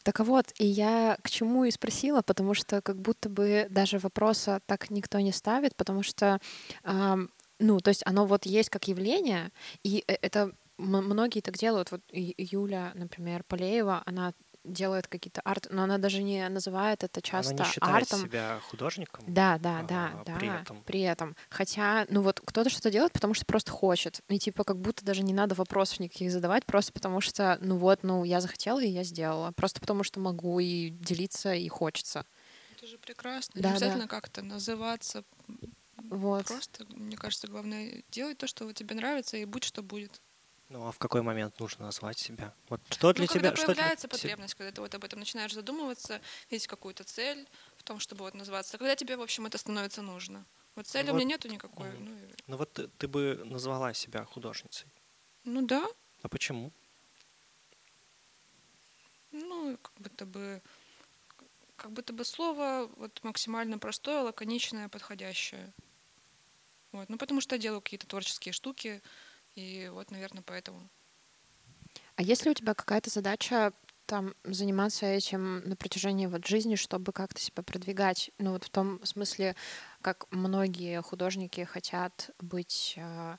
Так вот, и я к чему и спросила, потому что как будто бы даже вопроса так никто не ставит, потому что, ам, ну, то есть оно вот есть как явление, и э- это многие так делают. Вот Юля, например, Полеева, она делает какие-то арт, но она даже не называет это часто Она не считает артом. себя художником. Да, да, да, а, да. при этом. При этом. Хотя, ну вот кто-то что-то делает, потому что просто хочет. И типа как будто даже не надо вопросов никаких задавать, просто потому что, ну вот, ну я захотела и я сделала. Просто потому что могу и делиться, и хочется. Это же прекрасно. Да, не да. обязательно как-то называться. Вот. Просто, мне кажется, главное делать то, что тебе нравится, и будь что будет. Ну а в какой момент нужно назвать себя? Вот что для ну, когда тебя? Что для появляется те- потребность, когда ты вот об этом начинаешь задумываться, видеть какую-то цель в том, чтобы вот назваться, когда тебе, в общем, это становится нужно. Вот цели у Вот, меня нету никакой. мгм. Ну, и- Ну вот ты, ты бы назвала себя художницей. ну да, А почему? ну, как будто бы как будто бы слово вот максимально простое, лаконичное, подходящее. Вот. Ну, потому что я делаю какие-то творческие штуки, и вот, наверное, поэтому. А есть ли у тебя какая-то задача там заниматься этим на протяжении вот жизни, чтобы как-то себя продвигать? Ну вот в том смысле, как многие художники хотят быть э,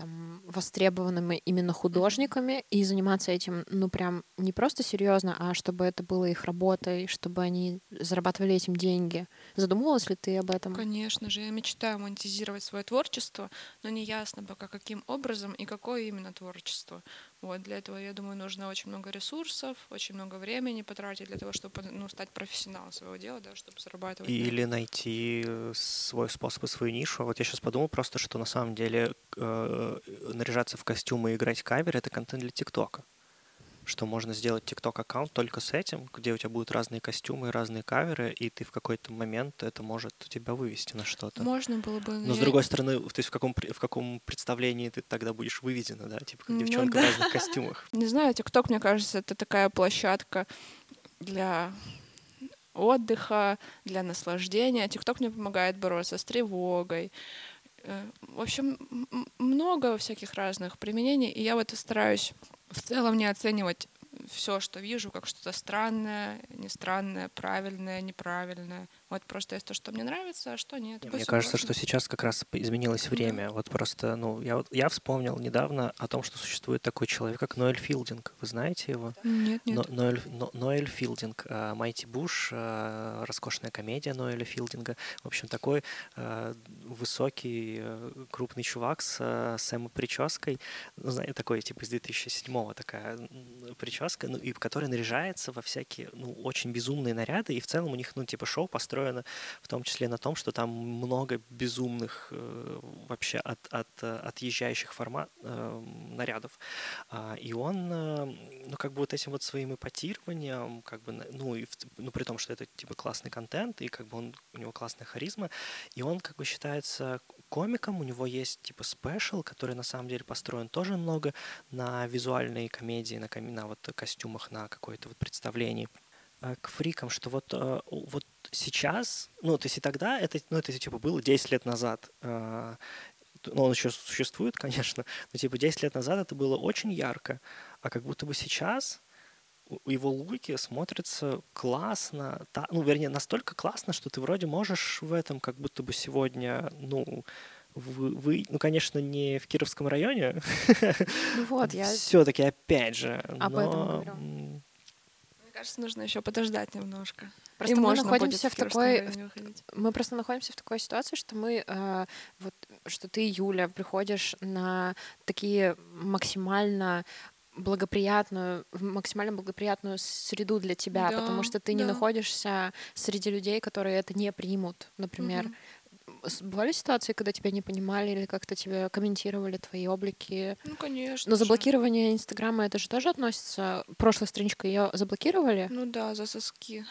там востребованными именно художниками и заниматься этим, ну прям не просто серьезно, а чтобы это было их работой, чтобы они зарабатывали этим деньги. Задумывалась ли ты об этом? Конечно же, я мечтаю монетизировать свое творчество, но не ясно пока каким образом и какое именно творчество. Вот для этого, я думаю, нужно очень много ресурсов, очень много времени потратить для того, чтобы ну, стать профессионалом своего дела, да, чтобы зарабатывать. Или найти э, свой способ и свою нишу. Вот я сейчас подумал просто, что на самом деле э, наряжаться в костюмы и играть кавер — это контент для ТикТока. Что можно сделать ТикТок-аккаунт только с этим, где у тебя будут разные костюмы разные каверы, и ты в какой-то момент это может тебя вывести на что-то. Можно было бы... Но с я- другой стороны, то есть в каком, в каком представлении ты тогда будешь выведена, да? Типа как Ну девчонка да. в разных костюмах. [LAUGHS] Не знаю, ТикТок, мне кажется, это такая площадка для отдыха, для наслаждения. ТикТок мне помогает бороться с тревогой. Э, В общем, много всяких разных применений, и я вот стараюсь в целом не оценивать все, что вижу, как что-то странное, не странное, правильное, неправильное. Вот просто есть то, что мне нравится, а что нет. Мне Пусть кажется, можно. что сейчас как раз изменилось Да. время. Вот просто, ну, я, вот- я вспомнил недавно о том, что существует такой человек, как Ноэль Филдинг. Вы знаете его? Нет, нет. Но- Ноэль, Но- Ноэль Филдинг, э, Майти Буш, э, роскошная комедия Ноэля Филдинга. В общем, такой э, высокий, э, крупный чувак с э, Сэма-прической, ну, знаете, такой, типа, из 2007-го такая прическа, ну, и которая наряжается во всякие, ну, очень безумные наряды, и в целом у них, ну, типа, шоу построено в том числе на том, что там много безумных э, вообще от, от, э, отъезжающих формат э, нарядов. А, и он, э, ну, как бы вот этим вот своим эпатированием, как бы, ну, и ну, при том, что это, типа, классный контент, и как бы он, у него классная харизма, и он, как бы, считается комиком, у него есть, типа, спешл, который, на самом деле, построен тоже много на визуальной комедии, на, на вот костюмах, на какое-то вот представлении к фрикам, что вот, э, вот сейчас, ну, то есть и тогда, это, ну, это типа было 10 лет назад, э, т- ну, он еще существует, [LAUGHS] конечно, но типа 10 лет назад это было очень ярко, а как будто бы сейчас его луки смотрятся классно, та- ну, вернее, настолько классно, что ты вроде можешь в этом как будто бы сегодня, ну, вы, вы- ну, конечно, не в Кировском районе, [LAUGHS] Ну вот, я... все-таки опять же, Об этом но, говорю. Кажется, нужно еще подождать немножко. Просто И мы находимся в такой... выходить. Мы просто находимся в такой ситуации, что мы, э, вот, что ты, Юля, приходишь на такие максимально благоприятную, в максимально благоприятную среду для тебя, потому Да, что ты не да. находишься среди людей, которые это не примут, например. Мгм. Бывали ситуации, когда тебя не понимали или как-то тебе комментировали твои облики? Ну, конечно. Но заблокирование Инстаграма это же тоже относится. Прошлая страничка ее заблокировали, Ну да, за соски.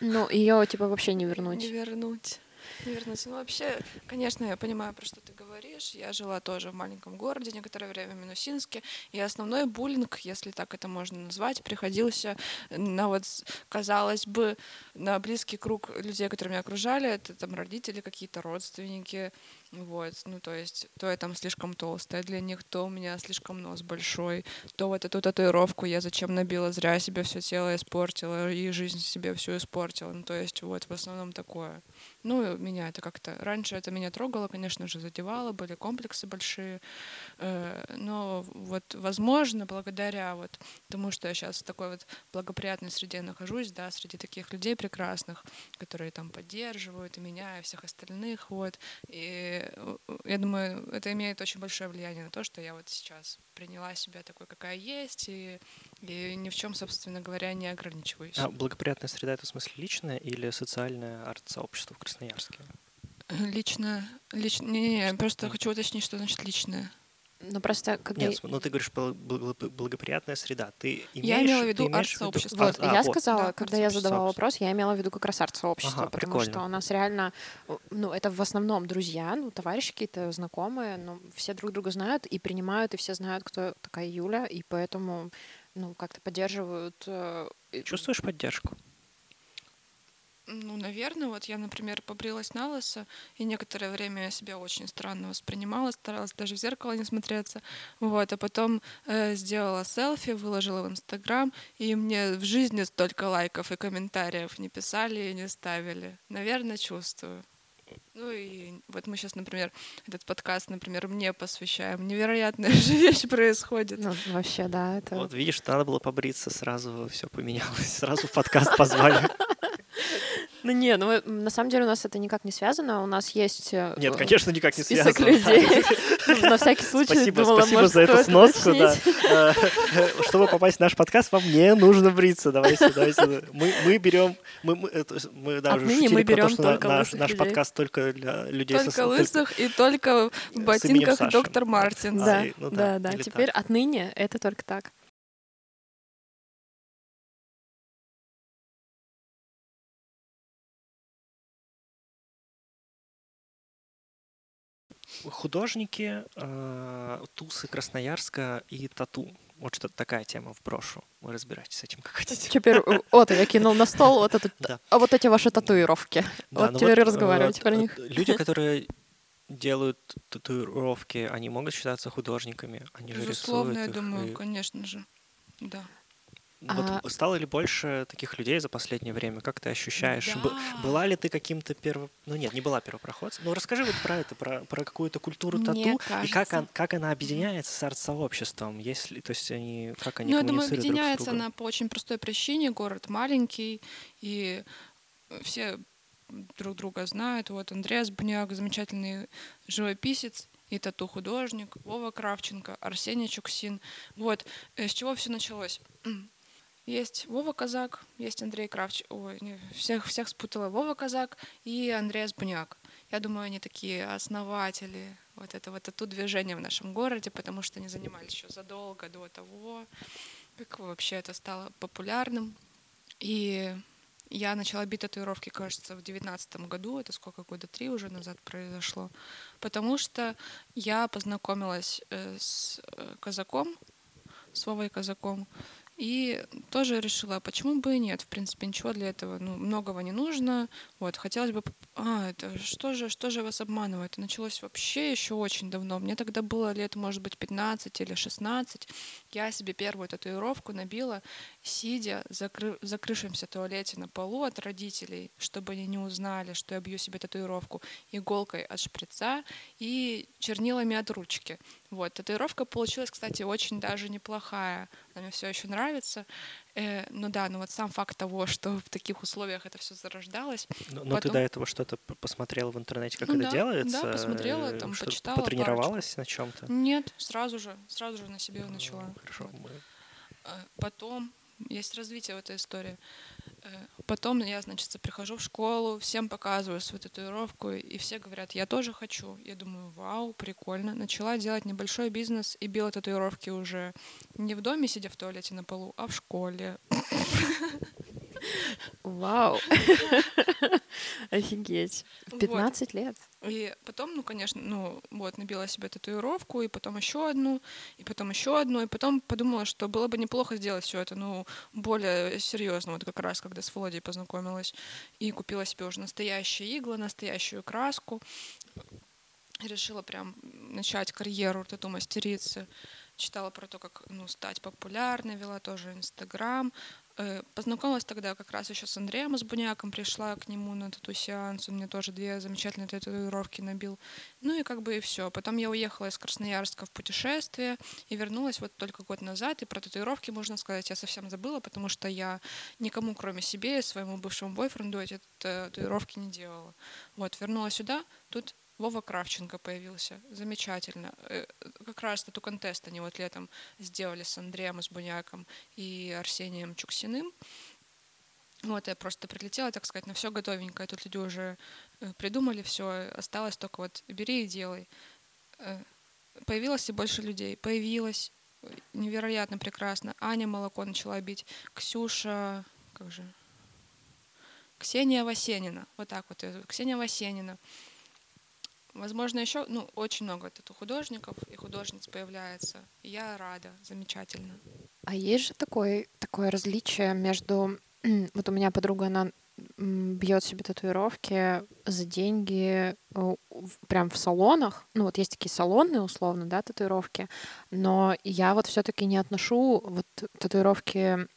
но ее типа вообще не вернуть. Не вернуть. Не вернуть. Ну, вообще, конечно, я понимаю, про что ты говоришь. Я жила тоже в маленьком городе некоторое время, в Минусинске. И основной буллинг, если так это можно назвать, приходился на вот, казалось бы, на близкий круг людей, которые меня окружали. Это там родители какие-то, родственники. Вот, ну, то есть, то я там слишком толстая для них, то у меня слишком нос большой, то вот эту татуировку я зачем набила, зря себе все тело испортила, и жизнь себе всю испортила. Ну, то есть, вот, в основном такое. Ну, меня это как-то... Раньше это меня трогало, конечно же, задевало, были комплексы большие. Э, Но вот, возможно, благодаря вот тому, что я сейчас в такой вот благоприятной среде нахожусь, да, среди таких людей прекрасных, которые там поддерживают и меня, и всех остальных, вот. И э, я думаю, это имеет очень большое влияние на то, что я вот сейчас приняла себя такой, какая есть, и, и ни в чем, собственно говоря, не ограничиваюсь. А благоприятная среда это в смысле личная или социальное арт-сообщество в Красноярске? Лично, лично, не-не-не, просто Что? хочу уточнить, что значит личное. Ну просто когда Нет, ну ты говоришь бл- бл- бл- благоприятная среда. Ты имеешь, Я имела в виду арт-сообщество. Вот, А, я вот. сказала, Да, когда я задавала вопрос, я имела в виду как раз арт-сообщество, Ага, потому прикольно. что у нас реально, ну, это в основном друзья, ну, товарищи какие-то знакомые, ну, все друг друга знают и принимают, и все знают, кто такая Юля, и поэтому, ну, как-то поддерживают. э, Чувствуешь поддержку? Ну, наверное, вот я, например, побрилась на лысо, и некоторое время я себя очень странно воспринимала, старалась даже в зеркало не смотреться. Вот, а потом э, сделала селфи, выложила в Инстаграм, и мне в жизни столько лайков и комментариев не писали и не ставили. Наверное, чувствую. Ну и вот мы сейчас, например, этот подкаст, например, мне посвящаем. Невероятная же вещь происходит. Ну, вообще, да, это... Вот видишь, надо было побриться, сразу все поменялось, сразу в подкаст позвали. Ну, не, ну, э, на самом деле у нас это никак не связано, у нас есть... э, Нет, э, конечно, никак не список связано. людей. [LAUGHS] Ну, [LAUGHS] На всякий случай, Спасибо, думала, спасибо может, за эту сноску, да. [LAUGHS] Чтобы попасть в наш подкаст, вам не нужно бриться. Давайте, давайте. Мы, мы берем, мы, мы, это, мы даже Отныне мы про то, берем что на- только наш, людей. подкаст только для людей со- Только лысых и только в ботинках доктор Мартин. А, Да, ну да, да, да. Теперь отныне это только так. Художники, э, тусы Красноярска и тату. Вот что-то такая тема в брошу. Вы разбираетесь с этим, как хотите. Теперь э, вот я кинул на стол вот этот, Да. а вот эти ваши татуировки. Да, Вот ну теперь э, разговаривайте про э, них. Люди, [LAUGHS] которые делают татуировки, они могут считаться художниками. Они же Безусловно, я рисуют их думаю, и- конечно же. Да. Вот А- стало ли больше таких людей за последнее время? Как ты ощущаешь? Б- Да. была ли ты каким-то перво... Ну нет, не была первопроходцем. Ну расскажи вот про это, про, про какую-то культуру Мне тату и как, кажется- он- как она объединяется с арт-сообществом, если, то есть они, как они Ну, я думаю, коммуницируют друг с объединяется другом? она по очень простой причине. Город маленький, и все друг друга знают. Вот Андреас Буняк, замечательный живописец и тату-художник, Вова Кравченко, Арсений Чуксин. Вот, э, с чего все началось? Есть Вова Казак, есть Андрей Кравченко. Ой, не, всех, всех спутала. Вова Казак и Андреас Буняк. Я думаю, они такие основатели вот этого тату-движения в нашем городе, потому что они занимались еще задолго до того, как вообще это стало популярным. И я начала бить татуировки, кажется, в девятнадцатом году. Это сколько года? Три уже назад произошло. Потому что я познакомилась э, с э, казаком, с Вовой казаком, и тоже решила, почему бы и нет. В принципе, ничего для этого, ну, многого не нужно. Вот, хотелось бы... А, это что же, что же вас обманывает? Это началось вообще еще очень давно. Мне тогда было лет, может быть, 15 или 16. Я себе первую татуировку набила, сидя в закры- в закрывшемся туалете на полу от родителей, чтобы они не узнали, что я бью себе татуировку иголкой от шприца и чернилами от ручки. Вот, татуировка получилась, кстати, очень даже неплохая. Она мне все еще нравится. Э, ну да, ну вот сам факт того, что в таких условиях это все зарождалось. Но, но ты потом- до этого что-то посмотрела в интернете, как Ну это да, делается? да, посмотрела, э, там что-то почитала Потренировалась на чем-то? Нет, сразу же, сразу же на себе начала. Хорошо. Вот. мы- Э, Потом есть развитие в этой истории. Потом я, значит, прихожу в школу, всем показываю свою татуировку, и все говорят, я тоже хочу. Я думаю, вау, прикольно. Начала делать небольшой бизнес и била татуировки уже не в доме, сидя в туалете на полу, а в школе. Вау. [LAUGHS] Офигеть. В Вот. 15 лет. И потом, ну, конечно, ну, вот, набила себе татуировку, и потом еще одну, и потом еще одну, и потом подумала, что было бы неплохо сделать все это, ну, более серьезно, вот как раз, когда с Володей познакомилась, и купила себе уже настоящие иглы, настоящую краску, решила прям начать карьеру тату-мастерицы, читала про то, как, ну, стать популярной, вела тоже Инстаграм, Познакомилась тогда как раз еще с Андреем Избуняком, пришла к нему на тату-сеанс, он мне тоже две замечательные татуировки набил. Ну и как бы и все. Потом я уехала из Красноярска в путешествие и вернулась вот только год назад. И про татуировки, можно сказать, я совсем забыла, потому что я никому, кроме себе и своему бывшему бойфренду, эти татуировки не делала. Вот, вернулась сюда, тут Вова Кравченко появился. Замечательно. Э, Как раз тату контест они вот летом сделали с Андреем Избуняком и Арсением Чуксиным. Вот, я просто прилетела, так сказать, на все готовенькое. Тут люди уже э, придумали все, осталось только вот бери и делай. Э, Появилось и больше людей. Появилось невероятно прекрасно. Аня молоко начала бить. Ксюша, как же? Ксения Васенина. Вот так вот. Ксения Васенина. Возможно, еще, ну, очень много тату художников и художниц появляется. Я рада, замечательно. А есть же такое, такое различие между... [CLEARS THROAT] Вот у меня подруга, она бьет себе татуировки за деньги э, прям в салонах. Ну вот есть такие салонные, условно, да, татуировки. Но я вот все-таки не отношу вот татуировки,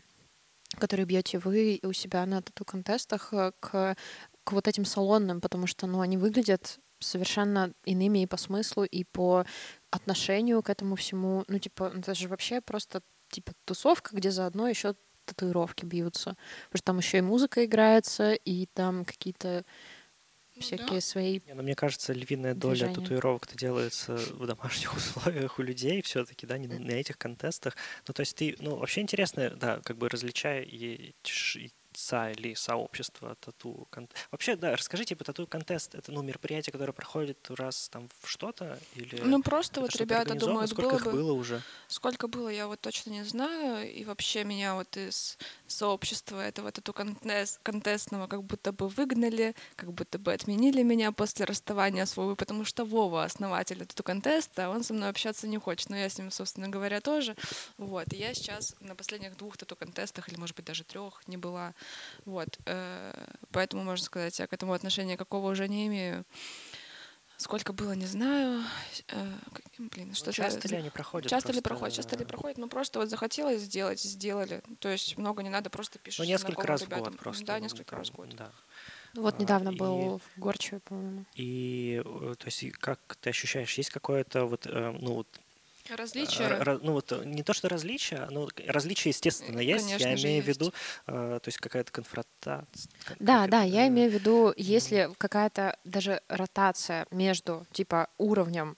которые бьете вы у себя на тату-контестах, э, к, к вот этим салонным, потому что, ну, они выглядят совершенно иными и по смыслу, и по отношению к этому всему. Ну, типа, это же вообще просто типа тусовка, где заодно еще татуировки бьются. Потому что там еще и музыка играется, и там какие-то Ну всякие свои. Не, ну, мне кажется, львиная доля Движение. татуировок-то делается в домашних [LAUGHS] условиях у людей все-таки, да, не на этих контестах. Ну, то есть ты, ну, вообще интересно, да, как бы различая и ч- са или сообщество тату. кон- Вообще, да, расскажи, типа, тату-контест — это, ну, мероприятие, которое проходит раз там в что-то? Или Ну, просто вот ребята думают, Сколько было их бы... было уже? Сколько было, я вот точно не знаю. И вообще меня вот из сообщества этого тату контест, контестного как будто бы выгнали, как будто бы отменили меня после расставания с Вовой, потому что Вова, основатель тату контеста, он со мной общаться не хочет. Но я с ним, собственно говоря, тоже. Вот. И я сейчас на последних двух тату контестах, или, может быть, даже трех, не была. Вот. э, Поэтому, можно сказать, я к этому отношения какого уже не имею. Сколько было, не знаю. Э, блин, что часто ли они проходят? Часто ли проходят, часто ли проходят. Ну, просто вот захотелось сделать, сделали. То есть много не надо, просто пишешь Ну, несколько раз ребятам. в год просто. Да, ну, несколько там, раз в год. Да. Вот А, недавно и- был в Горчеве, по-моему. И, э, то есть, и как ты ощущаешь, есть какое-то вот, э, ну, вот, Различия. Ра- ра- ну вот э, не то, что различия, но различия, естественно, есть. Конечно Я имею в виду, э, то есть какая-то конфронтация. как- Да, да, я э, имею в виду, если какая-то даже ротация между, типа, уровнем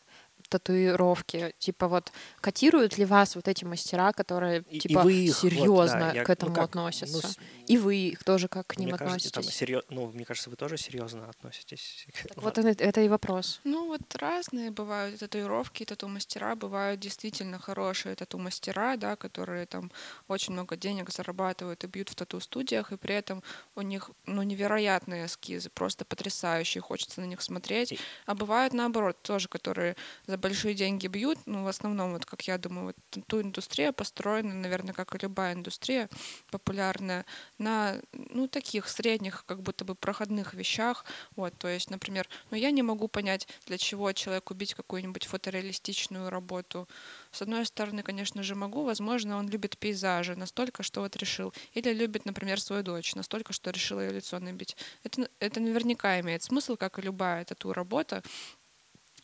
татуировки, типа вот котируют ли вас вот эти мастера, которые и- и типа вы их, вот, да, серьезно я- к ну этому как, относятся, ну, и вы их тоже как к ним мне кажется, там относитесь? серьё- ну, мне кажется, вы тоже серьезно относитесь. к Так этому. вот это, это и вопрос. Ну, вот разные бывают татуировки, тату-мастера. Бывают действительно хорошие тату-мастера, да, которые там очень много денег зарабатывают и бьют в тату-студиях, и при этом у них, ну, невероятные эскизы, просто потрясающие, хочется на них смотреть. И- А бывают наоборот тоже, которые за большие деньги бьют, ну, в основном, вот как я думаю, вот тату-индустрия построена, наверное, как и любая индустрия популярная, на, ну, таких средних, как будто бы проходных вещах, вот, то есть, например, ну, я не могу понять, для чего человек убить какую-нибудь фотореалистичную работу. С одной стороны, конечно же, могу, возможно, он любит пейзажи настолько, что вот решил. Или любит, например, свою дочь настолько, что решил ее лицо набить. Это, это наверняка имеет смысл, как и любая тату-работа,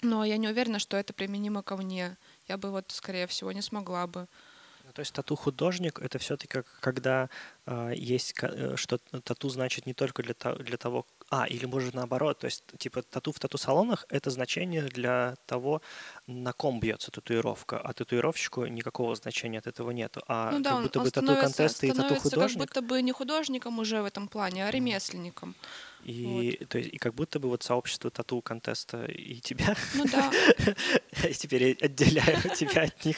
но я не уверена, что это применимо ко мне. Я бы вот, скорее всего, не смогла бы. Ну, То есть тату-художник — это все-таки когда а, есть, э, что тату значит не только для, для того... А, или может наоборот, то есть типа тату в тату-салонах — это значение для того, на ком бьется татуировка, а татуировщику никакого значения от этого нету. А ну да, как будто бы становится, тату-контесты и становится как тату-художник, будто бы не художником уже в этом плане, а ремесленником. и, то есть, и как будто бы вот сообщество тату-контеста и тебя Ну да, [LAUGHS] я теперь отделяю тебя от них.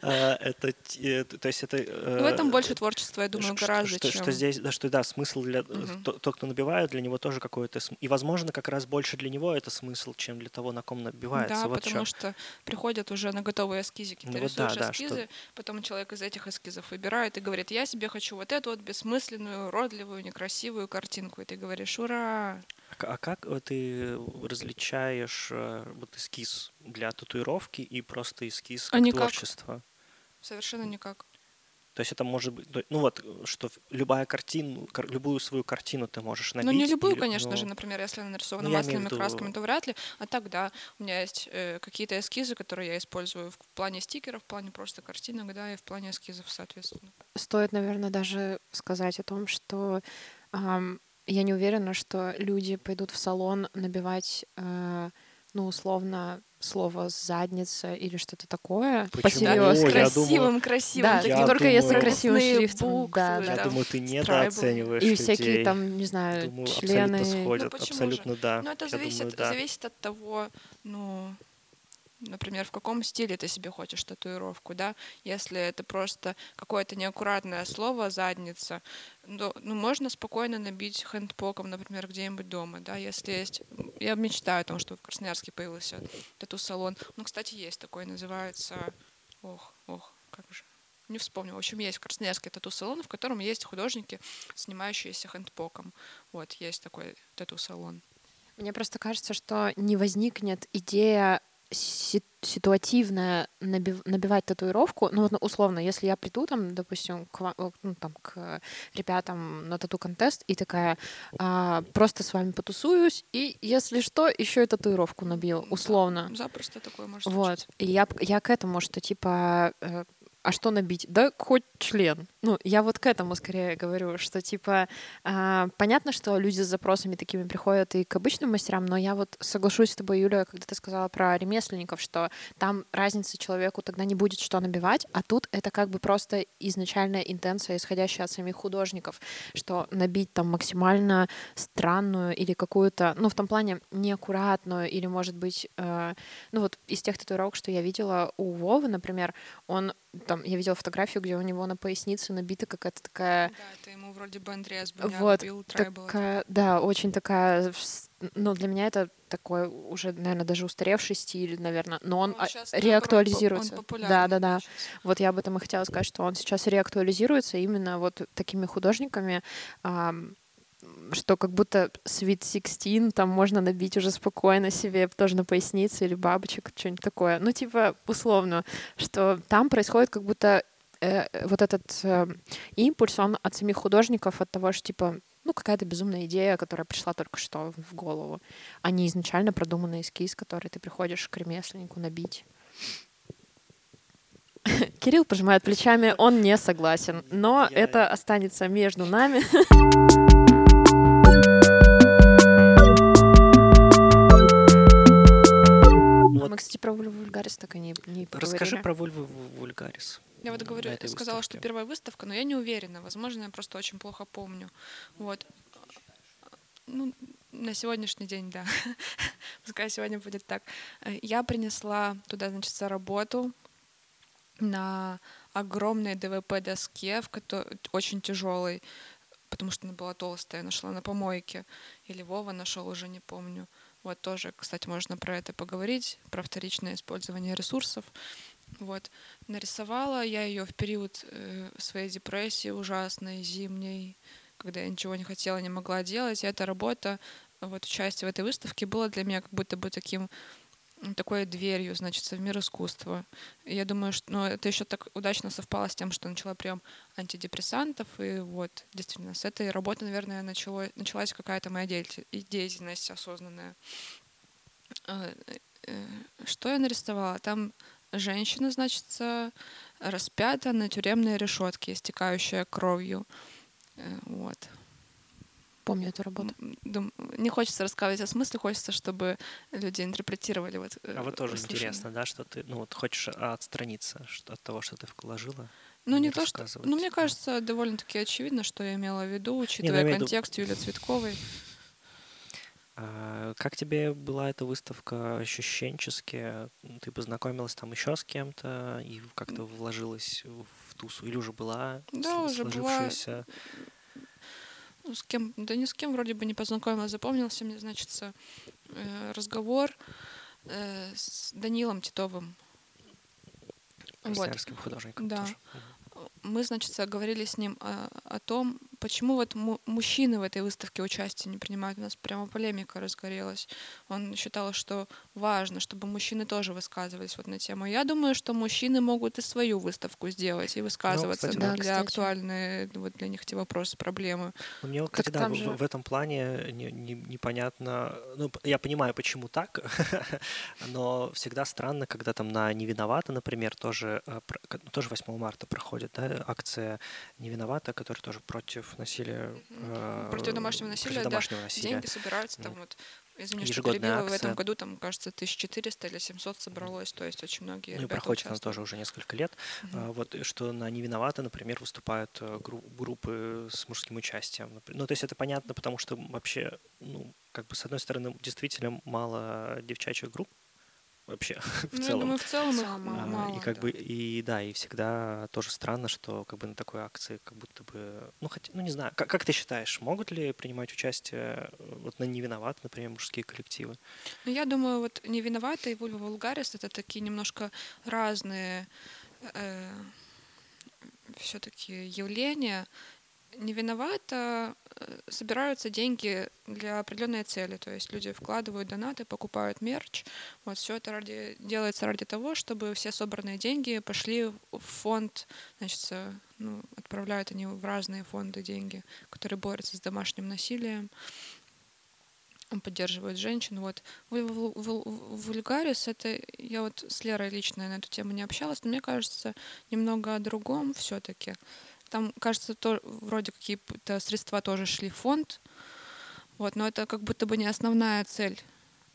А, Это, э, то есть это... в этом больше творчества, я думаю, гораздо, что, чем... что здесь, да, что да, смысл для то- тот, кто набивает, для него тоже какой-то и, возможно, как раз больше для него это смысл, чем для того, на ком набивается. Да, потому что приходят уже на готовые эскизики. Ты Ну да, рисуешь эскизы, потом человек из этих эскизов выбирает и говорит, я себе хочу вот эту вот бессмысленную, уродливую, некрасивую картинку. И ты говоришь, ура! А А как э, ты различаешь э, вот эскиз для татуировки и просто эскиз А как никак. творчество? Совершенно никак. То есть это может быть, ну вот, э, что любая картину, кар- любую свою картину ты можешь набить. Ну, не любую, или- конечно ну, же, например, если она нарисована Ну, масляными виду- красками, то вряд ли. А тогда у меня есть э, какие-то эскизы, которые я использую в плане стикеров, в плане просто картинок, да, и в плане эскизов, соответственно. Стоит, наверное, даже сказать о том, что ам, я не уверена, что люди пойдут в салон набивать, э, ну, условно, слово «задница» или что-то такое. Почему? Я красивым, думаю- красивым. Да, я только если думаю- красивым крупные шрифтом. буквы, Да, Я да. думаю, ты недооцениваешь И всякие людей. там, не знаю, Думаю, члены. абсолютно сходят. Ну, абсолютно да. Ну, это Я зависит, думаю, да. зависит от того, ну, например, в каком стиле ты себе хочешь татуировку, да? Если это просто какое-то неаккуратное слово «задница», ну, ну, можно спокойно набить хендпоком, например, где-нибудь дома, да, если есть... Я мечтаю о том, что в Красноярске появился тату-салон. Ну, кстати, есть такой, называется... Ох, ох, как же... Не вспомню. В общем, есть в Красноярске тату-салон, в котором есть художники, снимающиеся хендпоком. Вот, есть такой тату-салон. Мне просто кажется, что не возникнет идея си- ситуативная набив- набивать татуировку. Ну, вот, ну, условно, если я приду там, допустим, к, ну, там, к ребятам на тату-контест и такая а, просто с вами потусуюсь, и, если что, еще и татуировку набью, условно. Запросто такое может Вот. случиться. И я, я к этому, что типа, э, а что набить? Да хоть член. Ну, я вот к этому скорее говорю, что типа, а, понятно, что люди с запросами такими приходят и к обычным мастерам, но я вот соглашусь с тобой, Юля, когда ты сказала про ремесленников, что там разницы человеку тогда не будет, что набивать, а тут это как бы просто изначальная интенция, исходящая от самих художников, что набить там максимально странную или какую-то, ну, в том плане неаккуратную, или, может быть, э, ну, вот из тех татуировок, что я видела у Вовы, например, он там, я видела фотографию, где у него на пояснице набита какая-то такая Да, это ему вроде бы Андреас Боняк вот, бил такая, да, очень такая, ну, для меня это такой уже, наверное, даже устаревший стиль, наверное, но он, а, щас, наоборот, реактуализируется. он да, да, да. щас. Вот я об этом и хотела сказать, что он сейчас реактуализируется именно вот такими художниками, ам, что как будто Sweet 16 там можно набить уже спокойно себе тоже на пояснице или бабочек, что-нибудь такое. Ну, типа, условно, что там происходит как будто э, вот этот э, импульс, он от самих художников, от того, что, типа, ну, какая-то безумная идея, которая пришла только что в голову, а не изначально продуманный эскиз, который ты приходишь к ремесленнику набить. [LAUGHS] Кирилл пожимает плечами, он не согласен, но это останется между нами. [LAUGHS] Вот. Мы, кстати, про Вульву Вульгарис так и не, не поговорили. Расскажи про Вульву Вульгарис. Я вот говорю, сказала, выставке. что первая выставка, но я не уверена. Возможно, я просто очень плохо помню. Вот. Ну, на сегодняшний день, да. [LAUGHS] Пускай сегодня будет так. Я принесла туда, значит, работу на огромной ДВП-доске, в которой очень тяжелой, потому что она была толстая, нашла на помойке. Или Вова нашел, уже не помню. Вот тоже, кстати, можно про это поговорить, про вторичное использование ресурсов. Вот. Нарисовала я ее в период э, своей депрессии ужасной, зимней, когда я ничего не хотела, не могла делать. И эта работа, вот участие в этой выставке было для меня как будто бы таким такой дверью, значит, в мир искусства. Я думаю, что ну, это еще так удачно совпало с тем, что начала прием антидепрессантов, и вот, действительно, с этой работы, наверное, начало, началась какая-то моя деятельность осознанная. А, э, что я нарисовала? Там женщина, значит, распята на тюремной решетке, истекающая кровью. Э, вот. Помню эту работу. Дум... Не хочется рассказывать о смысле, хочется, чтобы люди интерпретировали. Вот, э, а вот тоже услышали. интересно, да, что ты ну, вот хочешь отстраниться от того, что ты вложила? Ну, не то, что... Ну, мне кажется, довольно-таки очевидно, что я имела в виду, учитывая не, ну, контекст виду... Юлии Цветковой. А, как тебе была эта выставка ощущенчески? Ты познакомилась там еще с кем-то и как-то вложилась в тусу? Или уже была да, уже была ну, с кем, да ни с кем вроде бы не познакомилась, запомнился мне, значит, э, разговор э, с Данилом Титовым. Красноярским вот. художником да. тоже. Мы, значит, говорили с ним о, о том, почему вот мужчины в этой выставке участие не принимают. У нас прямо полемика разгорелась. Он считал, что важно, чтобы мужчины тоже высказывались вот на тему. Я думаю, что мужчины могут и свою выставку сделать и ну, высказываться ну, кстати, да, для актуальные вот для них эти вопросы, проблемы. Ну, мне, кстати, да, в, же... в этом плане не, не, непонятно. Ну, я понимаю, почему так, [LAUGHS] но всегда странно, когда там на «Не виновата», например, тоже, э, тоже 8 марта проходит да, акция «Не виновата», которая тоже против насилия. Э, против домашнего насилия, против домашнего да. насилия. Деньги собираются там вот. Извини, что перебила. Акция. В этом году там, кажется, 1400 или 700 собралось, то есть очень многие Ну и проходит она тоже уже несколько лет. Mm-hmm. Вот что на «Не виноваты», например, выступают э, группы с мужским участием. Ну то есть это понятно, потому что вообще, ну, как бы с одной стороны, действительно мало девчачьих групп, вообще [LAUGHS] в ну, целом. Думаю, в целом их мало. И как да. бы и да, и всегда тоже странно, что как бы на такой акции как будто бы, ну хотя, ну не знаю, как, как ты считаешь, могут ли принимать участие э, вот на не виноват, например, мужские коллективы? Ну я думаю, вот не виновата и Вульва Вулгарис это такие немножко разные э, все-таки явления не виновата, э, собираются деньги для определенной цели, то есть люди вкладывают донаты, покупают мерч, вот все это ради, делается ради того, чтобы все собранные деньги пошли в фонд, значит, ну, отправляют они в разные фонды деньги, которые борются с домашним насилием, поддерживают женщин. Вот. Вульгарис, это я вот с Лерой лично на эту тему не общалась, но мне кажется немного о другом все-таки. Там, кажется, то, вроде какие-то средства тоже шли в фонд. Вот, но это как будто бы не основная цель.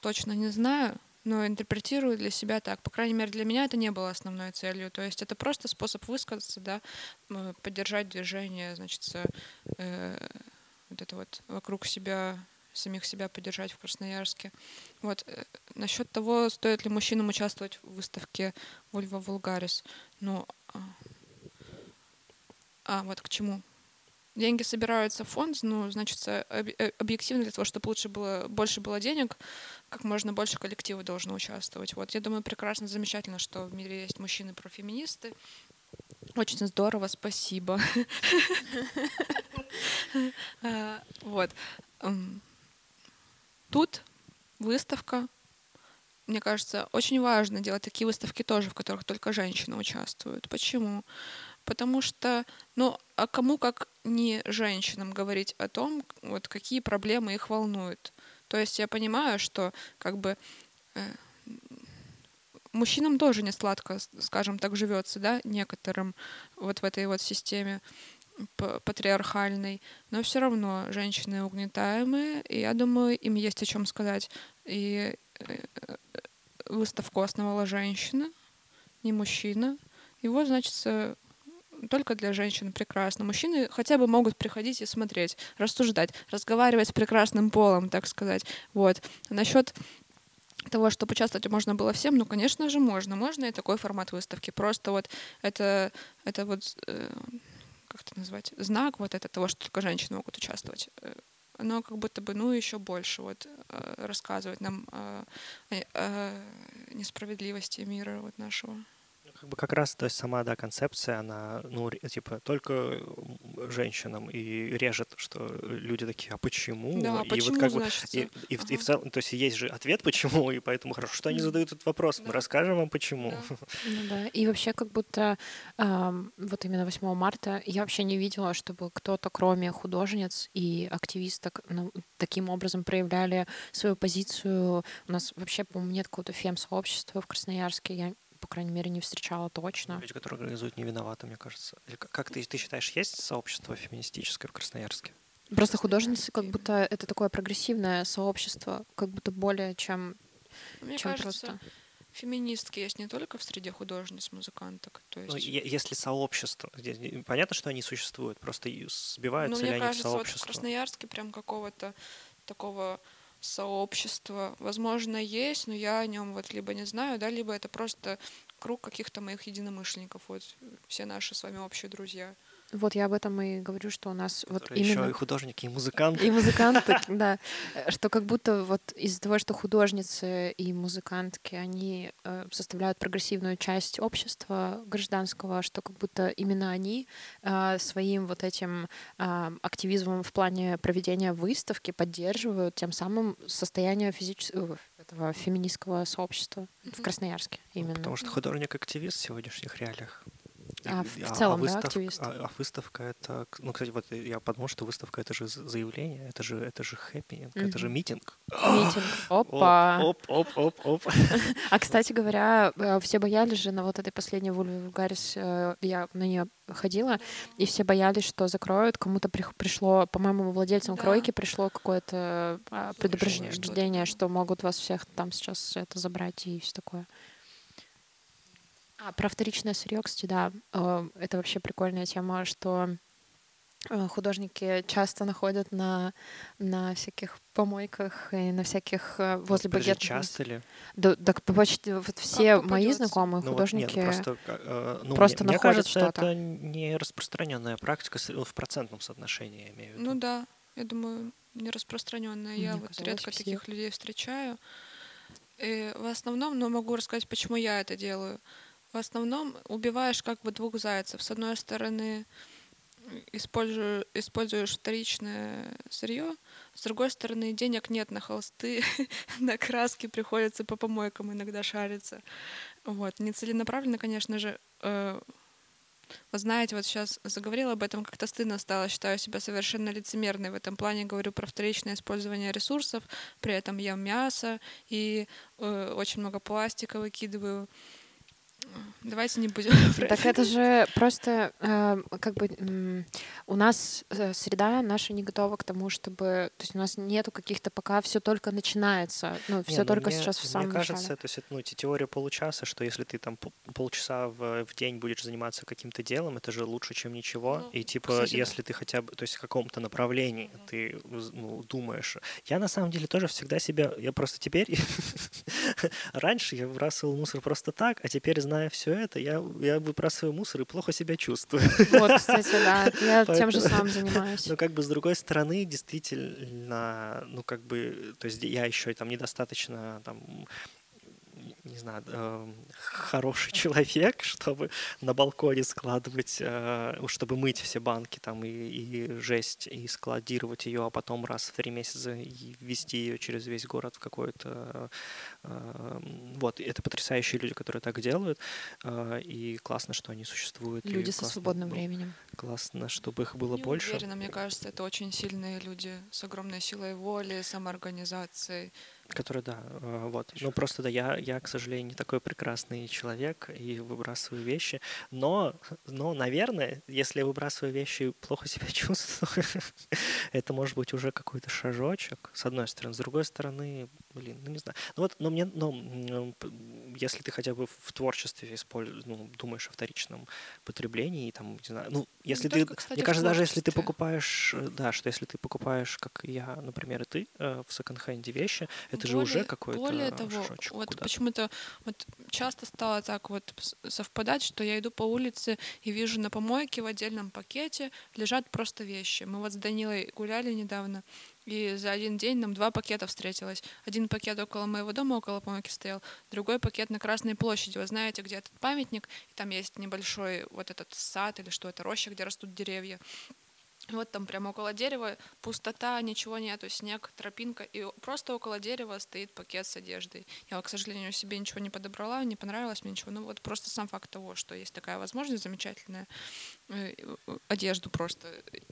Точно не знаю, но интерпретирую для себя так. По крайней мере, для меня это не было основной целью. То есть это просто способ высказаться, да, поддержать движение, значит, э, вот это вот вокруг себя самих себя поддержать в Красноярске. Вот. Э, насчет того, стоит ли мужчинам участвовать в выставке Вольва Вулгарис. Ну, а, вот к чему. Деньги собираются в фонд, ну, значит, э, объективно для того, чтобы лучше было, больше было денег, как можно больше коллективов должно участвовать. Вот, я думаю, прекрасно, замечательно, что в мире есть мужчины-профеминисты. Очень здорово, спасибо. [LAUGHS] А, Вот. Тут выставка. Мне кажется, очень важно делать такие выставки тоже, в которых только женщины участвуют. Почему? Потому что, ну, а кому как не женщинам говорить о том, вот какие проблемы их волнуют. То есть я понимаю, что как бы э, мужчинам тоже не сладко, скажем так, живется, да, некоторым вот в этой вот системе патриархальной, но все равно женщины угнетаемые, и я думаю, им есть о чем сказать. И э, выставку основала женщина, не мужчина. Вот, значит, только для женщин прекрасно. Мужчины хотя бы могут приходить и смотреть, рассуждать, разговаривать с прекрасным полом, так сказать. Вот. Насчет того, чтобы участвовать можно было всем, ну, конечно же, можно. Можно и такой формат выставки. Просто вот это, это вот, э, как это назвать, знак вот это того, что только женщины могут участвовать. Э, Оно как будто бы, ну, еще больше вот э, рассказывает нам э, о, о несправедливости мира вот нашего. Как бы как раз, то есть сама, да, концепция, она, ну, типа, только м, женщинам и режет, что люди такие, а почему? Да, и почему, вот как бы, значит, и, и в, и в ага. целом, то есть есть же ответ, почему, и поэтому хорошо, что они задают этот вопрос, мы Да. расскажем вам, почему. Да. [LAUGHS] Ну да, и вообще как будто ам, вот именно 8 марта я вообще не видела, чтобы кто-то, кроме художниц и активисток, ну, таким образом проявляли свою позицию. У нас вообще, по-моему, нет какого-то фем-сообщества в Красноярске. Я, по крайней мере, не встречала точно. Люди, которые организуют, не виноваты, мне кажется. Или как, ты, ты считаешь, есть сообщество феминистическое в Красноярске? Просто художницы как будто это такое прогрессивное сообщество, как будто более чем, Мне чем кажется, просто... феминистки есть не только в среде художниц, музыканток. То есть... Ну, если сообщество, понятно, что они существуют, просто и Ну, сбиваются ли мне они в кажется, вот в сообщество? Красноярске прям какого-то такого сообщества, возможно, есть, но я о нем вот либо не знаю, да, либо это просто круг каких-то моих единомышленников, вот все наши с вами общие друзья. Вот я об этом и говорю, что у нас вот именно... еще и художники, и музыканты. И музыканты, [LAUGHS] да. Э, Что как будто вот из-за того, что художницы и музыкантки, они э, составляют прогрессивную часть общества гражданского, что как будто именно они э, своим вот этим э, активизмом в плане проведения выставки поддерживают тем самым состояние физического этого феминистского сообщества в. Красноярске именно. Потому что художник-активист в сегодняшних реалиях. А, И- в целом, да, выставка- активист? А, а выставка это, ну, кстати, вот я подумал, что выставка это же заявление, это же это же хэппинг, это же митинг. Митинг. [GASPS] Опа! Оп, оп, оп, оп. [LAUGHS] А, кстати говоря, э, все боялись же на вот этой последней Вульве Вульгарис, э, я на нее ходила, и все боялись, что закроют. Кому-то пришло, по-моему, владельцам Да. кройки пришло какое-то а, Предупреждение, что могут вас всех там сейчас это забрать и все такое. А, про вторичное сырье, кстати, да, э, это вообще прикольная тема, что э, художники часто находят на, на всяких помойках и на всяких э, возле Подожди, багетных часто ли? да, так почти вот все мои знакомые Ну вот художники. нет, ну просто, э, ну, просто мне, мне находят кажется, что-то. это не распространенная практика в процентном соотношении, я имею в виду. Ну да, я думаю, не распространенная. Я Мне вот казалось, редко все. таких людей встречаю. И в основном, но могу рассказать, почему я это делаю. В основном убиваешь как бы двух зайцев. С одной стороны, использую, используешь вторичное сырье, с другой стороны, денег нет на холсты, [LAUGHS] на краски приходится по помойкам иногда шариться. Вот. Нецеленаправленно, конечно же, э, вы знаете, вот сейчас заговорила об этом, как-то стыдно стало, считаю себя совершенно лицемерной в этом плане, говорю про вторичное использование ресурсов, при этом ем мясо и э, очень много пластика выкидываю. Давайте не будем [LAUGHS] Так это же просто э, как бы у нас э, среда наша не готова к тому, чтобы, то есть у нас нету каких-то пока все только начинается, ну все ну, только мне- сейчас в самом Мне кажется, начале. то есть это ну, те- теория получаса, что если ты там пол- полчаса в, в день будешь заниматься каким-то делом, это же лучше, чем ничего. Ну, и типа, кстати, если ты хотя бы, то есть в каком-то направлении ты ну, думаешь. Я на самом деле тоже всегда себя, я просто теперь, [LAUGHS] раньше я выбрасывал мусор просто так, а теперь, зная все это, я, я выбрасываю мусор и плохо себя чувствую. Вот, кстати, да, я тем же Поэтому- самым занимаюсь. [LAUGHS] Но как бы с другой стороны, действительно, ну как бы, то есть я еще там недостаточно там не знаю, э, хороший человек, [LAUGHS] чтобы на балконе складывать, э, чтобы мыть все банки там и, и жесть, и складировать ее, а потом раз в три месяца вести ее через весь город в какой-то... Э, вот, это потрясающие люди, которые так делают, э, и классно, что они существуют. Люди со классно, свободным ну, временем. Классно, чтобы их было Не больше. уверена, мне кажется, это очень сильные люди с огромной силой воли, самоорганизацией. Который, да, э, вот. Ну, просто, да, я, я, к сожалению, не такой прекрасный человек и выбрасываю вещи. Но, но, наверное, если я выбрасываю вещи и плохо себя [LAUGHS] чувствую, это может быть уже какой-то шажочек, с одной стороны. С другой стороны, блин, ну, не знаю. Ну, вот, но мне, ну, если ты хотя бы в творчестве используешь, ну, думаешь о вторичном потреблении, там, не знаю, ну, если Не ты, только, кстати, мне кажется, даже если ты покупаешь, э, да, что если ты покупаешь, как я, например, и ты, э, в секонд-хенде вещи, это же уже Более- какой-то Более того, вот почему-то вот часто стало так вот совпадать, что я иду по улице и вижу на помойке в отдельном пакете лежат просто вещи. Мы вот с Данилой гуляли недавно, и за один день нам два пакета встретилось. Один пакет около моего дома, около помойки стоял, другой пакет на Красной площади. Вы знаете, где этот памятник, и там есть небольшой вот этот сад или что это, роща, где растут деревья. Вот там прямо около дерева пустота, ничего нету, снег, тропинка, и просто около дерева стоит пакет с одеждой. Я, к сожалению, себе ничего не подобрала, не понравилось мне ничего. Ну вот просто сам факт того, что есть такая возможность замечательная, одежду просто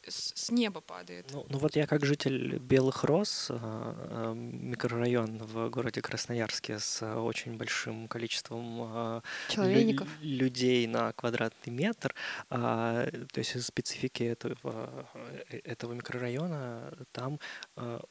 с, с неба падает. Ну, ну вот я как житель Белых Роз, микрорайон в городе Красноярске с очень большим количеством а, лю- Человейников. людей на квадратный метр, а, то есть специфики этого, э, этого микрорайона, там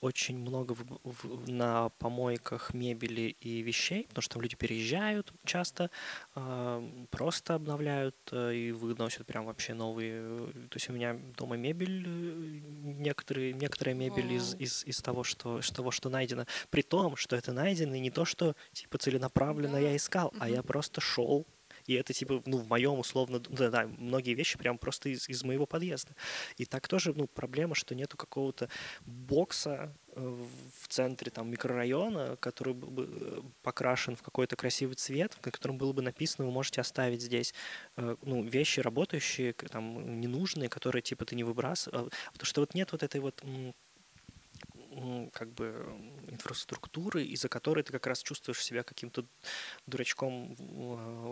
очень много в- в- на помойках мебели и вещей, потому что там люди переезжают часто, а, просто обновляют э, и выносят прям вообще новые. э, То есть у меня дома мебель, э, некоторые, некоторая мебель из, Вау. из, из того, что, из того, что найдено. При том, что это найдено не то, что типа целенаправленно я Да. искал, а я просто шел. И это типа, ну, в моем условно, да, да, многие вещи прям просто из, из моего подъезда. И так тоже, ну, проблема, что нету какого-то бокса э, в центре там микрорайона, который был бы э, покрашен в какой-то красивый цвет, на котором было бы написано, вы можете оставить здесь э, ну, вещи работающие, там, ненужные, которые типа ты не выбрасывал. Потому что вот нет вот этой вот как бы инфраструктуры, из-за которой ты как раз чувствуешь себя каким-то дурачком,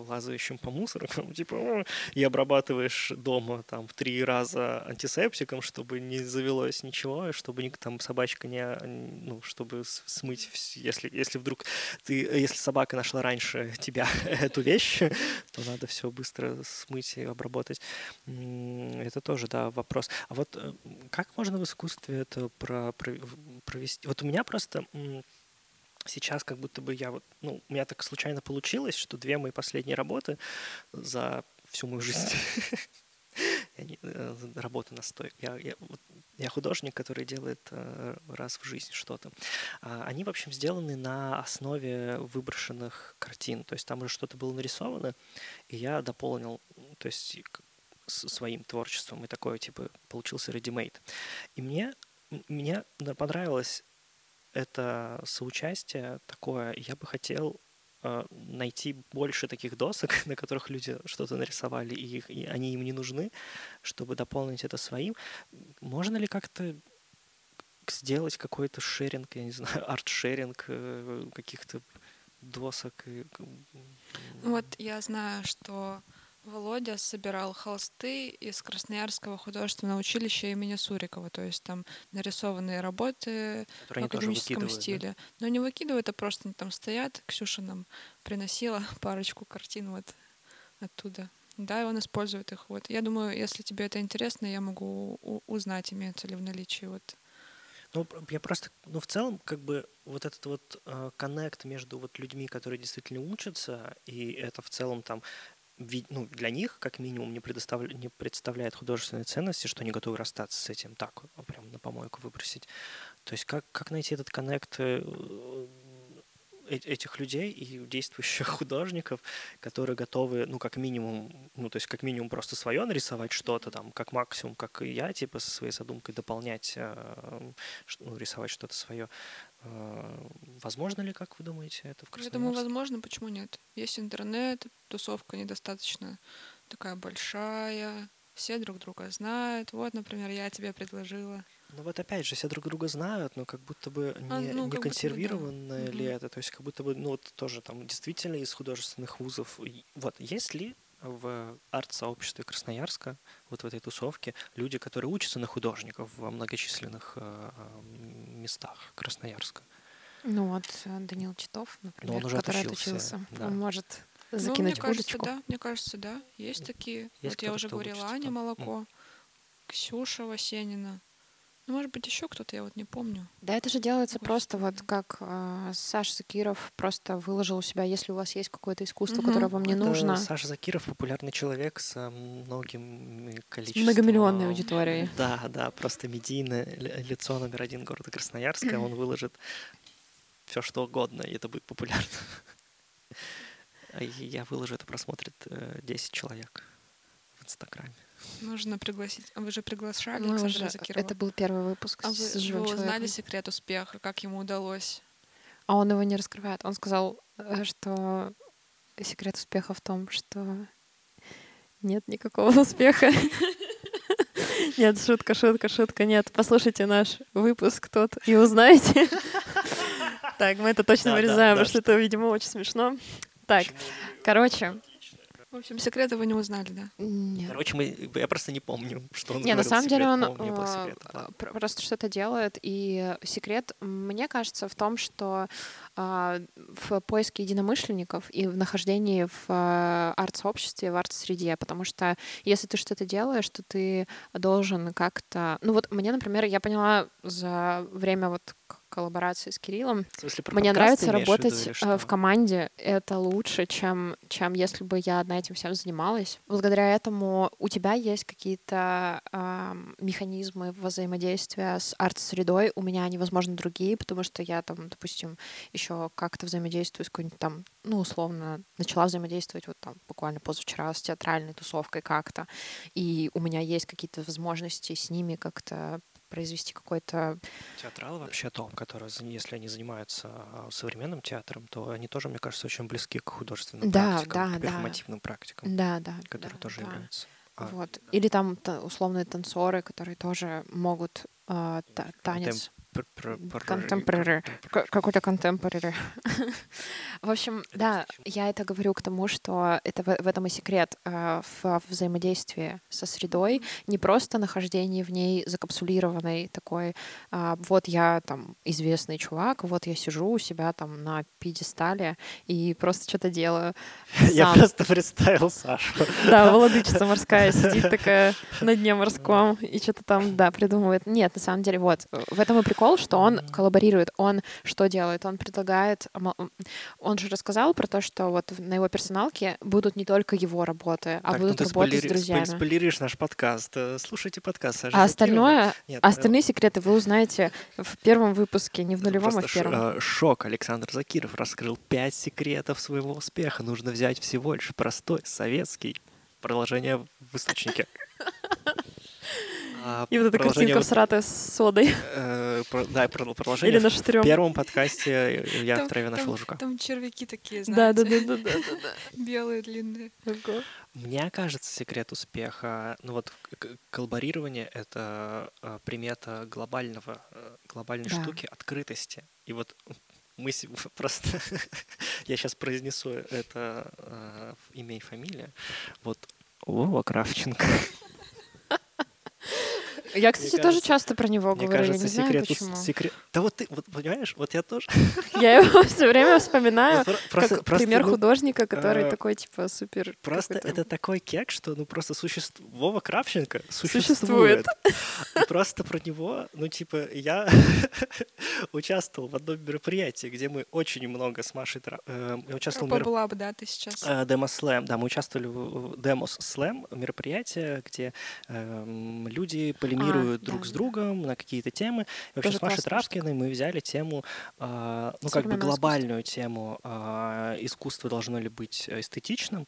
лазающим по мусоркам, [LAUGHS] типа, и обрабатываешь дома там в три раза антисептиком, чтобы не завелось ничего, и чтобы там собачка не, ну, чтобы смыть, если, если вдруг ты, если собака нашла раньше тебя [LAUGHS] эту вещь, то надо все быстро смыть и обработать. Это тоже, да, вопрос. А вот э, как можно в искусстве это про- про- провести? Вот у меня просто сейчас как будто бы я вот, ну, у меня так случайно получилось, что две мои последние работы за всю мою жизнь я [LAUGHS] не- э, работа на стойке. Я, я, вот я художник, который делает э, раз в жизни что-то. А, Они, в общем, сделаны на основе выброшенных картин. То есть там уже что-то было нарисовано, и я дополнил, то есть своим творчеством, и такое, типа, получился ready-made. И мне, мне понравилось это соучастие такое. Я бы хотел э, найти больше таких досок, [LAUGHS] на которых люди что-то нарисовали, и, их- и они им не нужны, чтобы дополнить это своим. Можно ли как-то сделать какой-то шеринг, я не знаю, [LAUGHS] арт-шеринг э, каких-то досок? и, Вот я знаю, что Володя собирал холсты из Красноярского художественного училища имени Сурикова, то есть там нарисованные работы в которые тоже академическом выкидывают, да? стиле. Но не выкидывают, а просто они там стоят. Ксюша нам приносила [LAUGHS] парочку картин вот оттуда. Да, и он использует их. Вот. Я думаю, если тебе это интересно, я могу узнать, имеются ли в наличии вот Ну, я просто, ну, в целом, как бы, вот этот вот э, коннект между вот людьми, которые действительно учатся, и это в целом там, ну, для них, как минимум, не, предоставля- не представляет художественной ценности, что они готовы расстаться с этим так, вот прям на помойку выбросить. То есть как, как найти этот коннект э, э, этих людей и действующих [LAUGHS] художников, которые готовы, ну, как минимум, ну, то есть как минимум просто свое нарисовать что-то там, как максимум, как и я, типа, со своей задумкой дополнять, э, ну, рисовать что-то свое. Э, возможно ли, как вы думаете, это в Я думаю, Красноярске? возможно, почему нет? Есть интернет, тусовка недостаточно такая большая, все друг друга знают. Вот, например, я тебе предложила. Ну вот опять же, все друг друга знают, но как будто бы не, А, ну, не как будто бы да. консервированное ли Мгм. это, то есть как будто бы, ну вот тоже там действительно из художественных вузов. Вот есть ли в арт-сообществе Красноярска, вот в этой тусовке, люди, которые учатся на художников во многочисленных э, местах Красноярска? Ну вот э, Данил Титов, например, уже который отучился, отучился. да. Он может ну, закинуть мне кажется, да. Мне кажется, да. Есть такие. Есть вот я уже говорила, учится Аня там? М. Молоко, Ксюша Васенина. Ну, может быть, еще кто-то, я вот не помню. Да, это же делается Больше просто вот как э, Саша Закиров просто выложил у себя, если у вас есть какое-то искусство, Мгм. которое вам не Это нужно, Саша Закиров популярный человек с многим количеством... многомиллионной аудиторией. [LAUGHS] Да, да, просто медийное ли- лицо номер один города Красноярска. Он выложит все что угодно, и это будет популярно. [LAUGHS] Я выложу, это просмотрит э, 10 человек в Инстаграме. Нужно пригласить. А вы же приглашали Мы Александра уже- Закирова? это был первый выпуск А вы, с вы живым узнали человеком. секрет успеха, как ему удалось? А он его не раскрывает. Он сказал, э, что секрет успеха в том, что нет никакого успеха. [LAUGHS] Нет, шутка, шутка, шутка. Нет, послушайте наш выпуск тот и узнаете. [LAUGHS] Так, мы это точно вырезаем, потому что это, видимо, очень смешно. Так, короче, В общем, секреты вы не узнали, да? нет. Короче, мы, я просто не помню, что он Не, на самом деле секрет, он не было э, секрета, да. пр- просто что-то делает. И секрет, мне кажется, в том, что а, в поиске единомышленников и в нахождении в а, арт-сообществе, в арт-среде. Потому что если ты что-то делаешь, то ты должен как-то... Ну вот мне, например, я поняла за время вот к- коллаборации с Кириллом, В смысле, про мне нравится имеешь виду работать или э, в команде. Это лучше, чем, чем если бы я одна этим всем занималась. Благодаря этому у тебя есть какие-то ам, механизмы взаимодействия с арт-средой. У меня они, возможно, другие, потому что я там, допустим, еще как-то взаимодействую с какой-нибудь там, ну, условно, начала взаимодействовать вот там буквально позавчера с театральной тусовкой как-то. И у меня есть какие-то возможности с ними как-то произвести какой-то Театралы вообще-то, которые, за- если они занимаются а, современным театром, то они тоже, мне кажется, очень близки к художественным Да, практикам, да, к да. перформативным практикам, Да, да. которые да, тоже да. являются. а, Вот. Или там та- условные танцоры, которые тоже могут а, та- танец. пр- пр- пр- Contemporary. контемпор- К- Какой-то contemporary. [LAUGHS] В общем, да, я это говорю к тому, что это в, этом и секрет а, в взаимодействии со средой, не просто нахождение в ней закапсулированной такой, а, вот я там известный чувак, вот я сижу у себя там на пьедестале и просто что-то делаю. [LAUGHS] Я просто представил Сашу. Да, [LAUGHS] владычица морская сидит такая на дне морском и что-то там, да, придумывает. Нет, на самом деле, вот, в этом и прикол, что он коллаборирует. Он что делает? Он предлагает... Он же рассказал про то, что вот на его персоналке будут не только его работы, а Так, ну будут ты работы с спойлери- друзьями. спойль- спойлеришь наш подкаст. Э, Слушайте подкаст Саши А остальное, Нет, а остальные секреты вы узнаете в первом выпуске, не в нулевом, а в первом. э, шок. Александр Закиров раскрыл пять секретов своего успеха. Нужно взять всего лишь простой, советский. Продолжение в источнике. [LAUGHS] А, И вот эта картинка в- всратая с содой. э, про- Да, про- продолжение Или на в- в первом подкасте «Я Там- в траве нашел там- жука». Там червяки такие, Да, да, знаете, да, да, да, да, [LAUGHS] белые, длинные. Мне кажется, секрет успеха, ну вот коллаборирование — это э, примета глобального, э, глобальной Да. штуки, открытости. И вот мы [LAUGHS] просто... [LAUGHS] Я сейчас произнесу это э, имя и фамилия. Вот Вова Кравченко. Я, кстати, тоже часто про него Мне говорю, я кажется, секрет... секрет... Да вот ты, вот понимаешь, вот я тоже. [LAUGHS] Я его все время вспоминаю как пример художника, который э, такой, типа, супер... Просто это такой кек, что ну просто существует. Вова Кравченко Существует. просто про него, ну типа, я [LAUGHS] участвовал в одном мероприятии, где мы очень много с Машей... тра- э, Я участвовал бы, да, ты сейчас. э, Demo Slam, да, мы участвовали в Demos Slam мероприятие, где эм, люди полемируют А, друг да, с другом на какие-то темы. И вообще Тоже с Машей Травкиной мы взяли тему, а, ну как бы глобальную тему а, искусство должно ли быть эстетичным.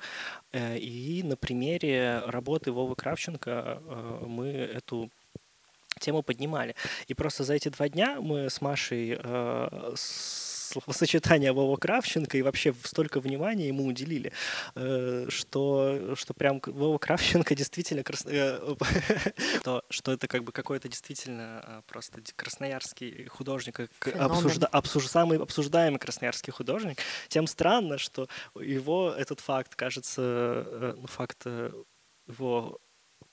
Э, И на примере работы Вовы Кравченко э, мы эту тему поднимали. И просто за эти два дня мы с Машей э, словосочетание Вова Кравченко и вообще столько внимания ему уделили, э, что, что прям Вова Кравченко [LAUGHS] действительно крас... Э, [LAUGHS] что, что это как бы какой-то действительно э, просто красноярский художник, обсужда... обсуж... самый обсуждаемый красноярский художник. Тем странно, что его этот факт кажется, ну, факт его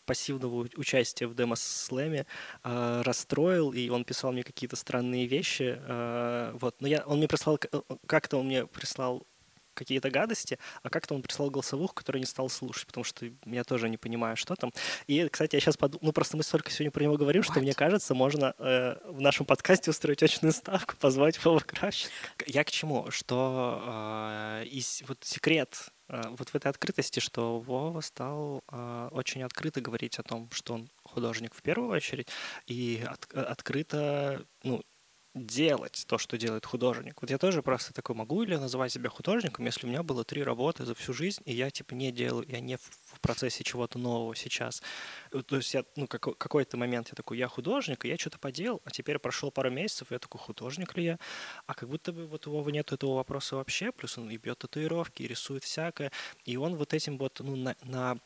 пассивного участия в демо-слэме э, расстроил, и он писал мне какие-то странные вещи. Э, вот. Но я, он мне прислал, э, как-то он мне прислал какие-то гадости, а как-то он прислал голосовуху, которую не стал слушать, потому что я тоже не понимаю, что там. И, кстати, я сейчас подумал, ну просто мы столько сегодня про него говорим, What? что мне кажется, можно э, в нашем подкасте устроить очную ставку, [LAUGHS] позвать Вова Кравченко. Я к чему? Что э, из, вот секрет вот в этой открытости, что Вова стал э, очень открыто говорить о том, что он художник в первую очередь, и от, открыто, ну, делать то, что делает художник. Вот я тоже просто такой, могу ли я называть себя художником, если у меня было три работы за всю жизнь, и я типа не делаю, я не в, процессе чего-то нового сейчас. Э, то есть я, ну, как, какой-то момент я такой, я художник, и я что-то поделал, а теперь прошло пару месяцев, и я такой, художник ли я? А как будто бы вот у Вовы нет этого вопроса вообще, плюс он и бьет татуировки, и рисует всякое, и он вот этим вот, ну, на, на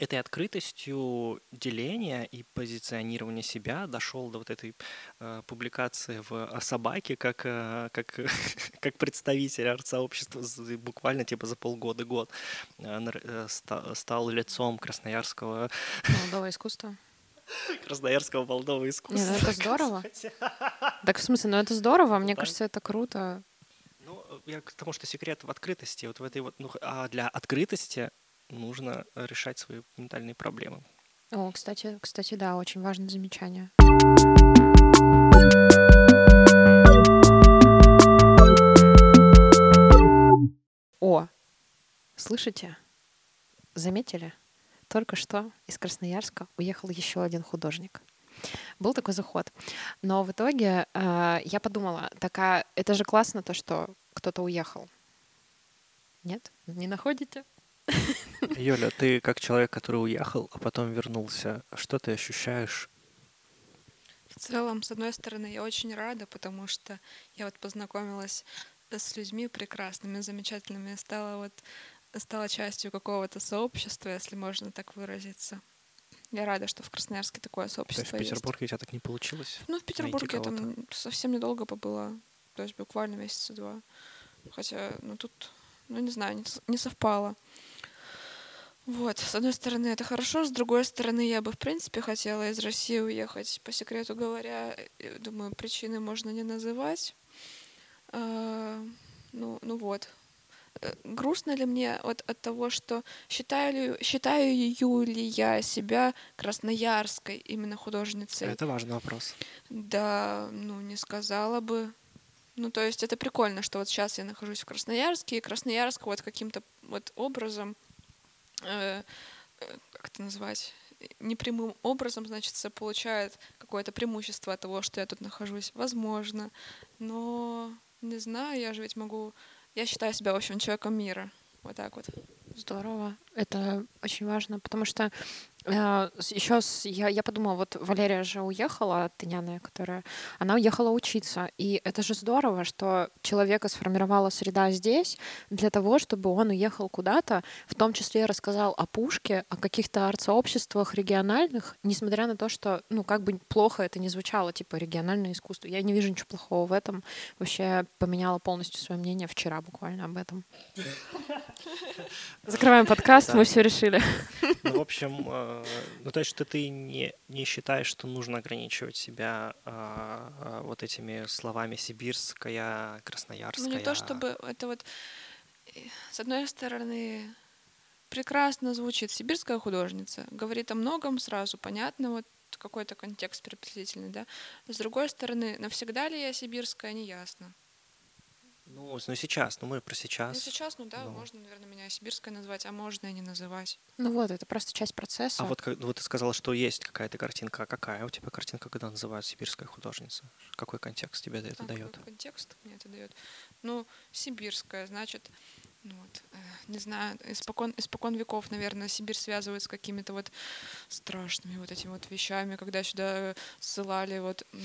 этой открытостью деления и позиционирования себя дошел до вот этой э, публикации в о собаке как, э, как, [LAUGHS] как представитель арт-сообщества буквально типа за полгода-год э, э ста, стал лицом красноярского... Молодого искусства. [LAUGHS] Красноярского молодого искусства. Нет, ну это здорово. [LAUGHS] Так в смысле, ну это здорово, мне кажется, это круто. Ну, я к тому, что секрет в открытости. Вот в этой вот, ну, а для открытости нужно решать свои ментальные проблемы. О, кстати, кстати, да, очень важное замечание. О, слышите? Заметили? Только что из Красноярска уехал еще один художник. Был такой заход. Но в итоге э, я подумала, такая, это же классно то, что кто-то уехал. Нет? Не находите? Юля, ты как человек, который уехал, а потом вернулся, что ты ощущаешь? В целом, с одной стороны, я очень рада, потому что я вот познакомилась с людьми прекрасными, замечательными, стала вот стала частью какого-то сообщества, если можно так выразиться. Я рада, что в Красноярске такое сообщество То есть в Петербурге есть. у тебя так не получилось? Ну, в Петербурге я там совсем недолго побыла, то есть буквально месяца два. Хотя, ну тут, ну не знаю, не совпало. Вот, с одной стороны, это хорошо, с другой стороны, я бы, в принципе, хотела из России уехать. По секрету говоря, э, думаю, причины можно не называть. А, ну, ну вот. Э, грустно ли мне вот от того, что считаю считаю ли я себя красноярской именно художницей? Это важный вопрос. Да, ну, не сказала бы. Ну, то есть это прикольно, что вот сейчас я нахожусь в Красноярске, и Красноярск вот каким-то вот образом как это назвать, непрямым образом, значит, получает какое-то преимущество от того, что я тут нахожусь. Возможно. Но не знаю, я же ведь могу... Я считаю себя, в общем, человеком мира. Вот так вот. Здорово. Это очень важно, потому что э, еще с, я, я подумала, вот Валерия же уехала, тыняная, которая, она уехала учиться. И это же здорово, что человека сформировала среда здесь для того, чтобы он уехал куда-то, в том числе рассказал о Пушке, о каких-то арт-сообществах региональных, несмотря на то, что, ну, как бы плохо это не звучало, типа региональное искусство. Я не вижу ничего плохого в этом. Вообще поменяла полностью свое мнение вчера буквально об этом. [LAUGHS] Закрываем подкаст, мы все решили. Ну, в общем, э, ну, то есть, что ты не, не считаешь, что нужно ограничивать себя а, а, вот этими словами сибирская, красноярская. Ну, не то чтобы это вот, э, с одной стороны, прекрасно звучит сибирская художница, говорит о многом сразу, понятно, вот какой-то контекст приблизительный, да. С другой стороны, навсегда ли я сибирская, не ясно. Ну, ну сейчас, ну мы про сейчас. Ну сейчас, ну да, ну. можно, наверное, меня сибирская назвать, а можно и не называть. Ну вот, это просто часть процесса. А вот, ну, вот ты сказала, что есть какая-то картинка. А какая у тебя картинка, когда называют сибирская художница? Какой контекст тебе это а, дает? Какой контекст мне это дает? Ну, сибирская, значит, ну вот, э, не знаю, испокон, испокон веков, наверное, Сибирь связывают с какими-то вот страшными вот этими вот вещами, когда сюда ссылали вот э,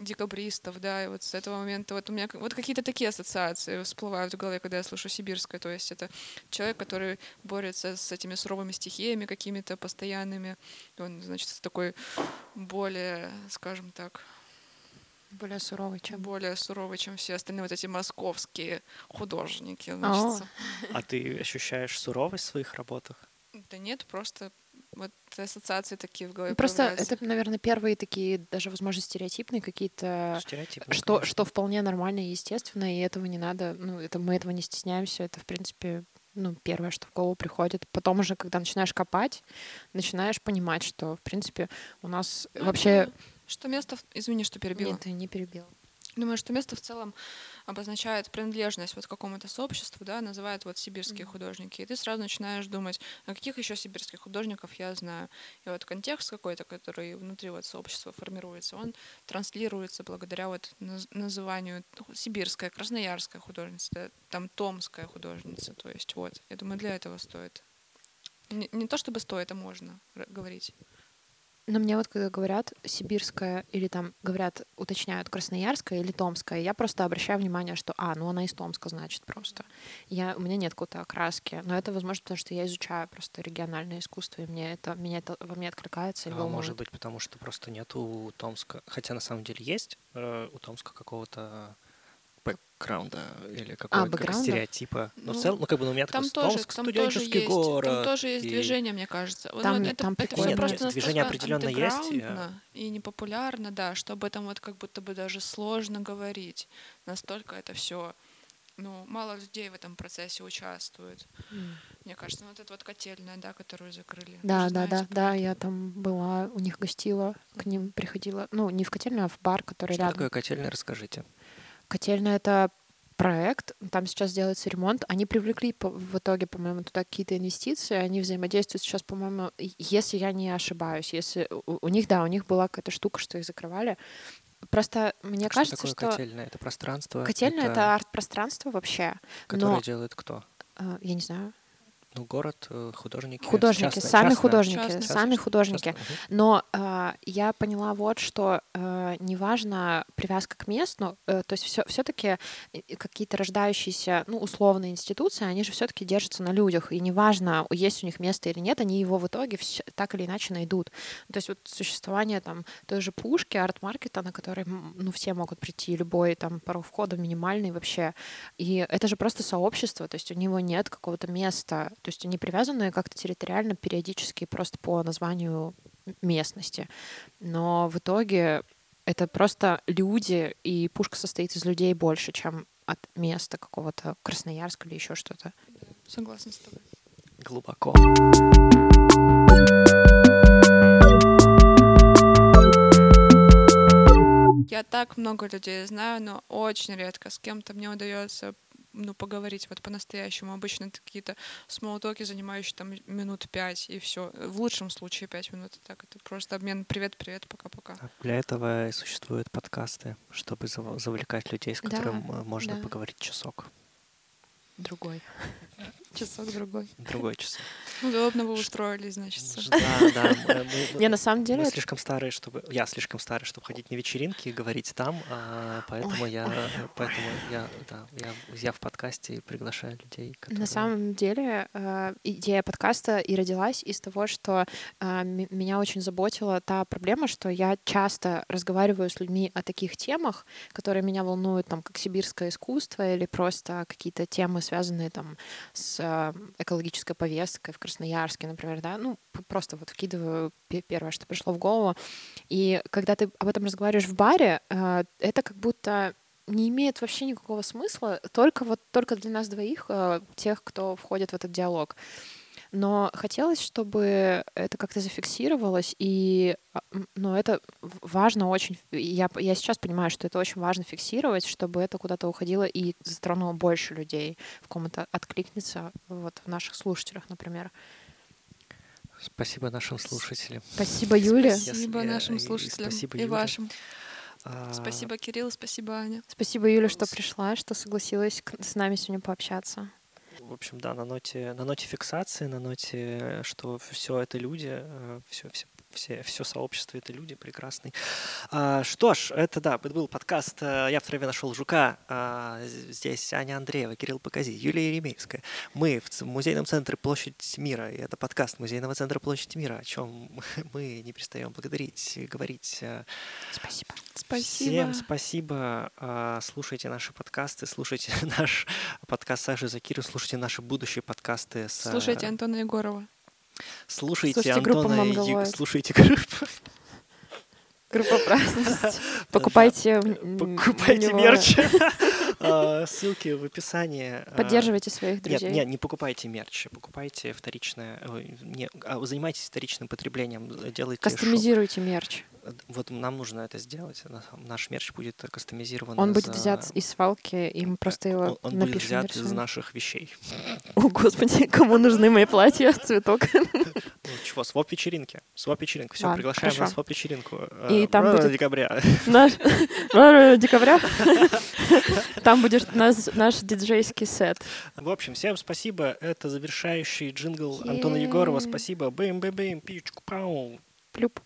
декабристов, да, и вот с этого момента вот у меня вот какие-то такие ассоциации всплывают в голове, когда я слышу сибирское, то есть это человек, который борется с этими суровыми стихиями какими-то постоянными, он, значит, такой более, скажем так, более суровый, чем... Более суровый, чем все остальные вот эти московские художники, значит. А ты ощущаешь суровость в своих работах? Да нет, просто вот ассоциации такие в голове Просто это, наверное, первые такие, даже, возможно, стереотипные какие-то... Стереотипные, что, что вполне нормально и естественно, и этого не надо, ну, это, мы этого не стесняемся, это, в принципе, ну, первое, что в голову приходит. Потом уже, когда начинаешь копать, начинаешь понимать, что, в принципе, у нас ну, вообще... Что место... Извини, что перебила. Нет, ты не перебила. Думаю, что место в целом обозначает принадлежность вот к какому-то сообществу, да, называют вот сибирские mm-hmm. художники, и ты сразу начинаешь думать, а каких еще сибирских художников я знаю. И вот контекст какой-то, который внутри вот сообщества формируется, он транслируется благодаря вот называнию сибирская, красноярская художница, там томская художница, то есть вот, я думаю, для этого стоит. Не, не то чтобы стоит, а можно говорить. Но мне вот когда говорят сибирская или там говорят, уточняют красноярская или томская, я просто обращаю внимание, что, а, ну она из Томска, значит, просто. Я, у меня нет какой-то окраски. Но это, возможно, потому что я изучаю просто региональное искусство, и мне это, меня это во мне откликается. А может быть, потому что просто нету у Томска, хотя на самом деле есть э, у Томска какого-то бэкграунда или а, какого-то а, стереотипа. Но ну, в целом, ну как бы ну, у меня там такой тоже, там студенческий тоже есть, город. Там тоже есть и... движение, мне кажется. Там, ну, это, там это все просто движение определенно есть. И непопулярно, да, что об этом вот как будто бы даже сложно говорить. Настолько это все ну, мало людей в этом процессе участвуют. Mm. Мне кажется, ну, вот эта вот котельная, да, которую закрыли. Да, да, да, да, я там была, у них гостила, к ним приходила, ну, не в котельную, а в бар, который Что рядом. Что такое котельная, расскажите. Котельная — это проект, там сейчас делается ремонт. Они привлекли в итоге, по-моему, туда какие-то инвестиции, они взаимодействуют сейчас, по-моему, если я не ошибаюсь, если у, них, да, у них была какая-то штука, что их закрывали. Просто мне кажется, что... Такое что котельная? Это пространство? Котельная — это, это арт-пространство вообще. Которое но... делает кто? Uh, я не знаю. Ну, город, э, художники. Художники, частные, сами частные, художники, частные, сами художники. Частные. Но э, я поняла вот, что э, неважно привязка к месту, э, то есть все, все-таки какие-то рождающиеся, ну, условные институции, они же все-таки держатся на людях, и неважно, есть у них место или нет, они его в итоге все, так или иначе найдут. То есть вот существование там той же пушки, арт-маркета, на который, ну, все могут прийти, любой там порог входа минимальный вообще, и это же просто сообщество, то есть у него нет какого-то места, то есть они привязаны как-то территориально, периодически просто по названию местности. Но в итоге это просто люди, и пушка состоит из людей больше, чем от места какого-то Красноярска или еще что-то. Согласна с тобой. Глубоко. Я так много людей знаю, но очень редко с кем-то мне удается ну, поговорить вот по-настоящему. Обычно это какие-то смолтоки, занимающие там минут пять, и все. В лучшем случае пять минут. Так, это просто обмен привет-привет, пока-пока. Для этого и существуют подкасты, чтобы завлекать людей, с которым да, можно да. поговорить часок. Другой. [LAUGHS] Часок другой. Другой часок. Удобно вы устроились, значит. Да, да. Не, на самом деле... Мы слишком старые, чтобы... Я слишком старый, чтобы ходить на вечеринки и говорить там, а, поэтому я... Поэтому я, да, я, в подкасте приглашаю людей, которые... На самом деле э, идея подкаста и родилась из того, что э, меня очень заботила та проблема, что я часто разговариваю с людьми о таких темах, которые меня волнуют, там, как сибирское искусство или просто какие-то темы, связанные там с экологической повесткой в Красноярске, например, да, ну, просто вот вкидываю первое, что пришло в голову. И когда ты об этом разговариваешь в баре, э, это как будто не имеет вообще никакого смысла, только вот только для нас двоих, э, тех, кто входит в этот диалог. Но хотелось, чтобы это как-то зафиксировалось, и ну, это важно очень. Я, я сейчас понимаю, что это очень важно фиксировать, чтобы это куда-то уходило и затронуло больше людей, в ком-то откликнется вот, в наших слушателях, например. Спасибо нашим слушателям. Спасибо, Юля. Спасибо нашим слушателям и, спасибо, и вашим. А, Спасибо, Кирилл, спасибо, Аня. Спасибо, Юля, что пришла, что согласилась с нами сегодня пообщаться. В общем, да, на ноте, на ноте фиксации, на ноте, что все это люди, все, все, все, все сообщество это люди прекрасные. А, что ж, это да, это был подкаст э, «Я в траве нашел жука». А, здесь Аня Андреева, Кирилл Покази, Юлия Еремейская. Мы в музейном центре Площадь Мира, и это подкаст музейного центра Площадь Мира, о чем [LAUGHS] мы не перестаем благодарить, и говорить. э, Спасибо. Спасибо. Всем спасибо. А, Слушайте наши подкасты, слушайте [LAUGHS] наш подкаст Саши Закиру, слушайте наши будущие подкасты. С, Слушайте э, Антона Егорова. Слушайте, Слушайте группу Антона Ю- слушайте группу. Группа праздности. [LAUGHS] Покупайте Покупайте мерч. [LAUGHS] А, Ссылки в описании. А, Поддерживайте своих друзей. нет, не покупайте мерч, покупайте вторичное, не, а занимайтесь вторичным потреблением, делайте шоу. Кастомизируйте мерч. Вот нам нужно это сделать. На- Наш мерч будет кастомизирован. Он будет за- взят из свалки, и мы просто его Он, он будет взят из нарисуем. наших вещей. О, господи, кому нужны мои платья, цветок. Ну, чего, своп-вечеринки. Своп-вечеринка. Все, Ладно, приглашаем на хорошо. своп-вечеринку. И э, там будет- декабря. Наш 2 декабря. Там будет наш, наш диджейский сет. В общем, всем спасибо. Это завершающий джингл Антона Егорова. Спасибо. Бэм-бэм-бэм, пичку-пау. Плюп.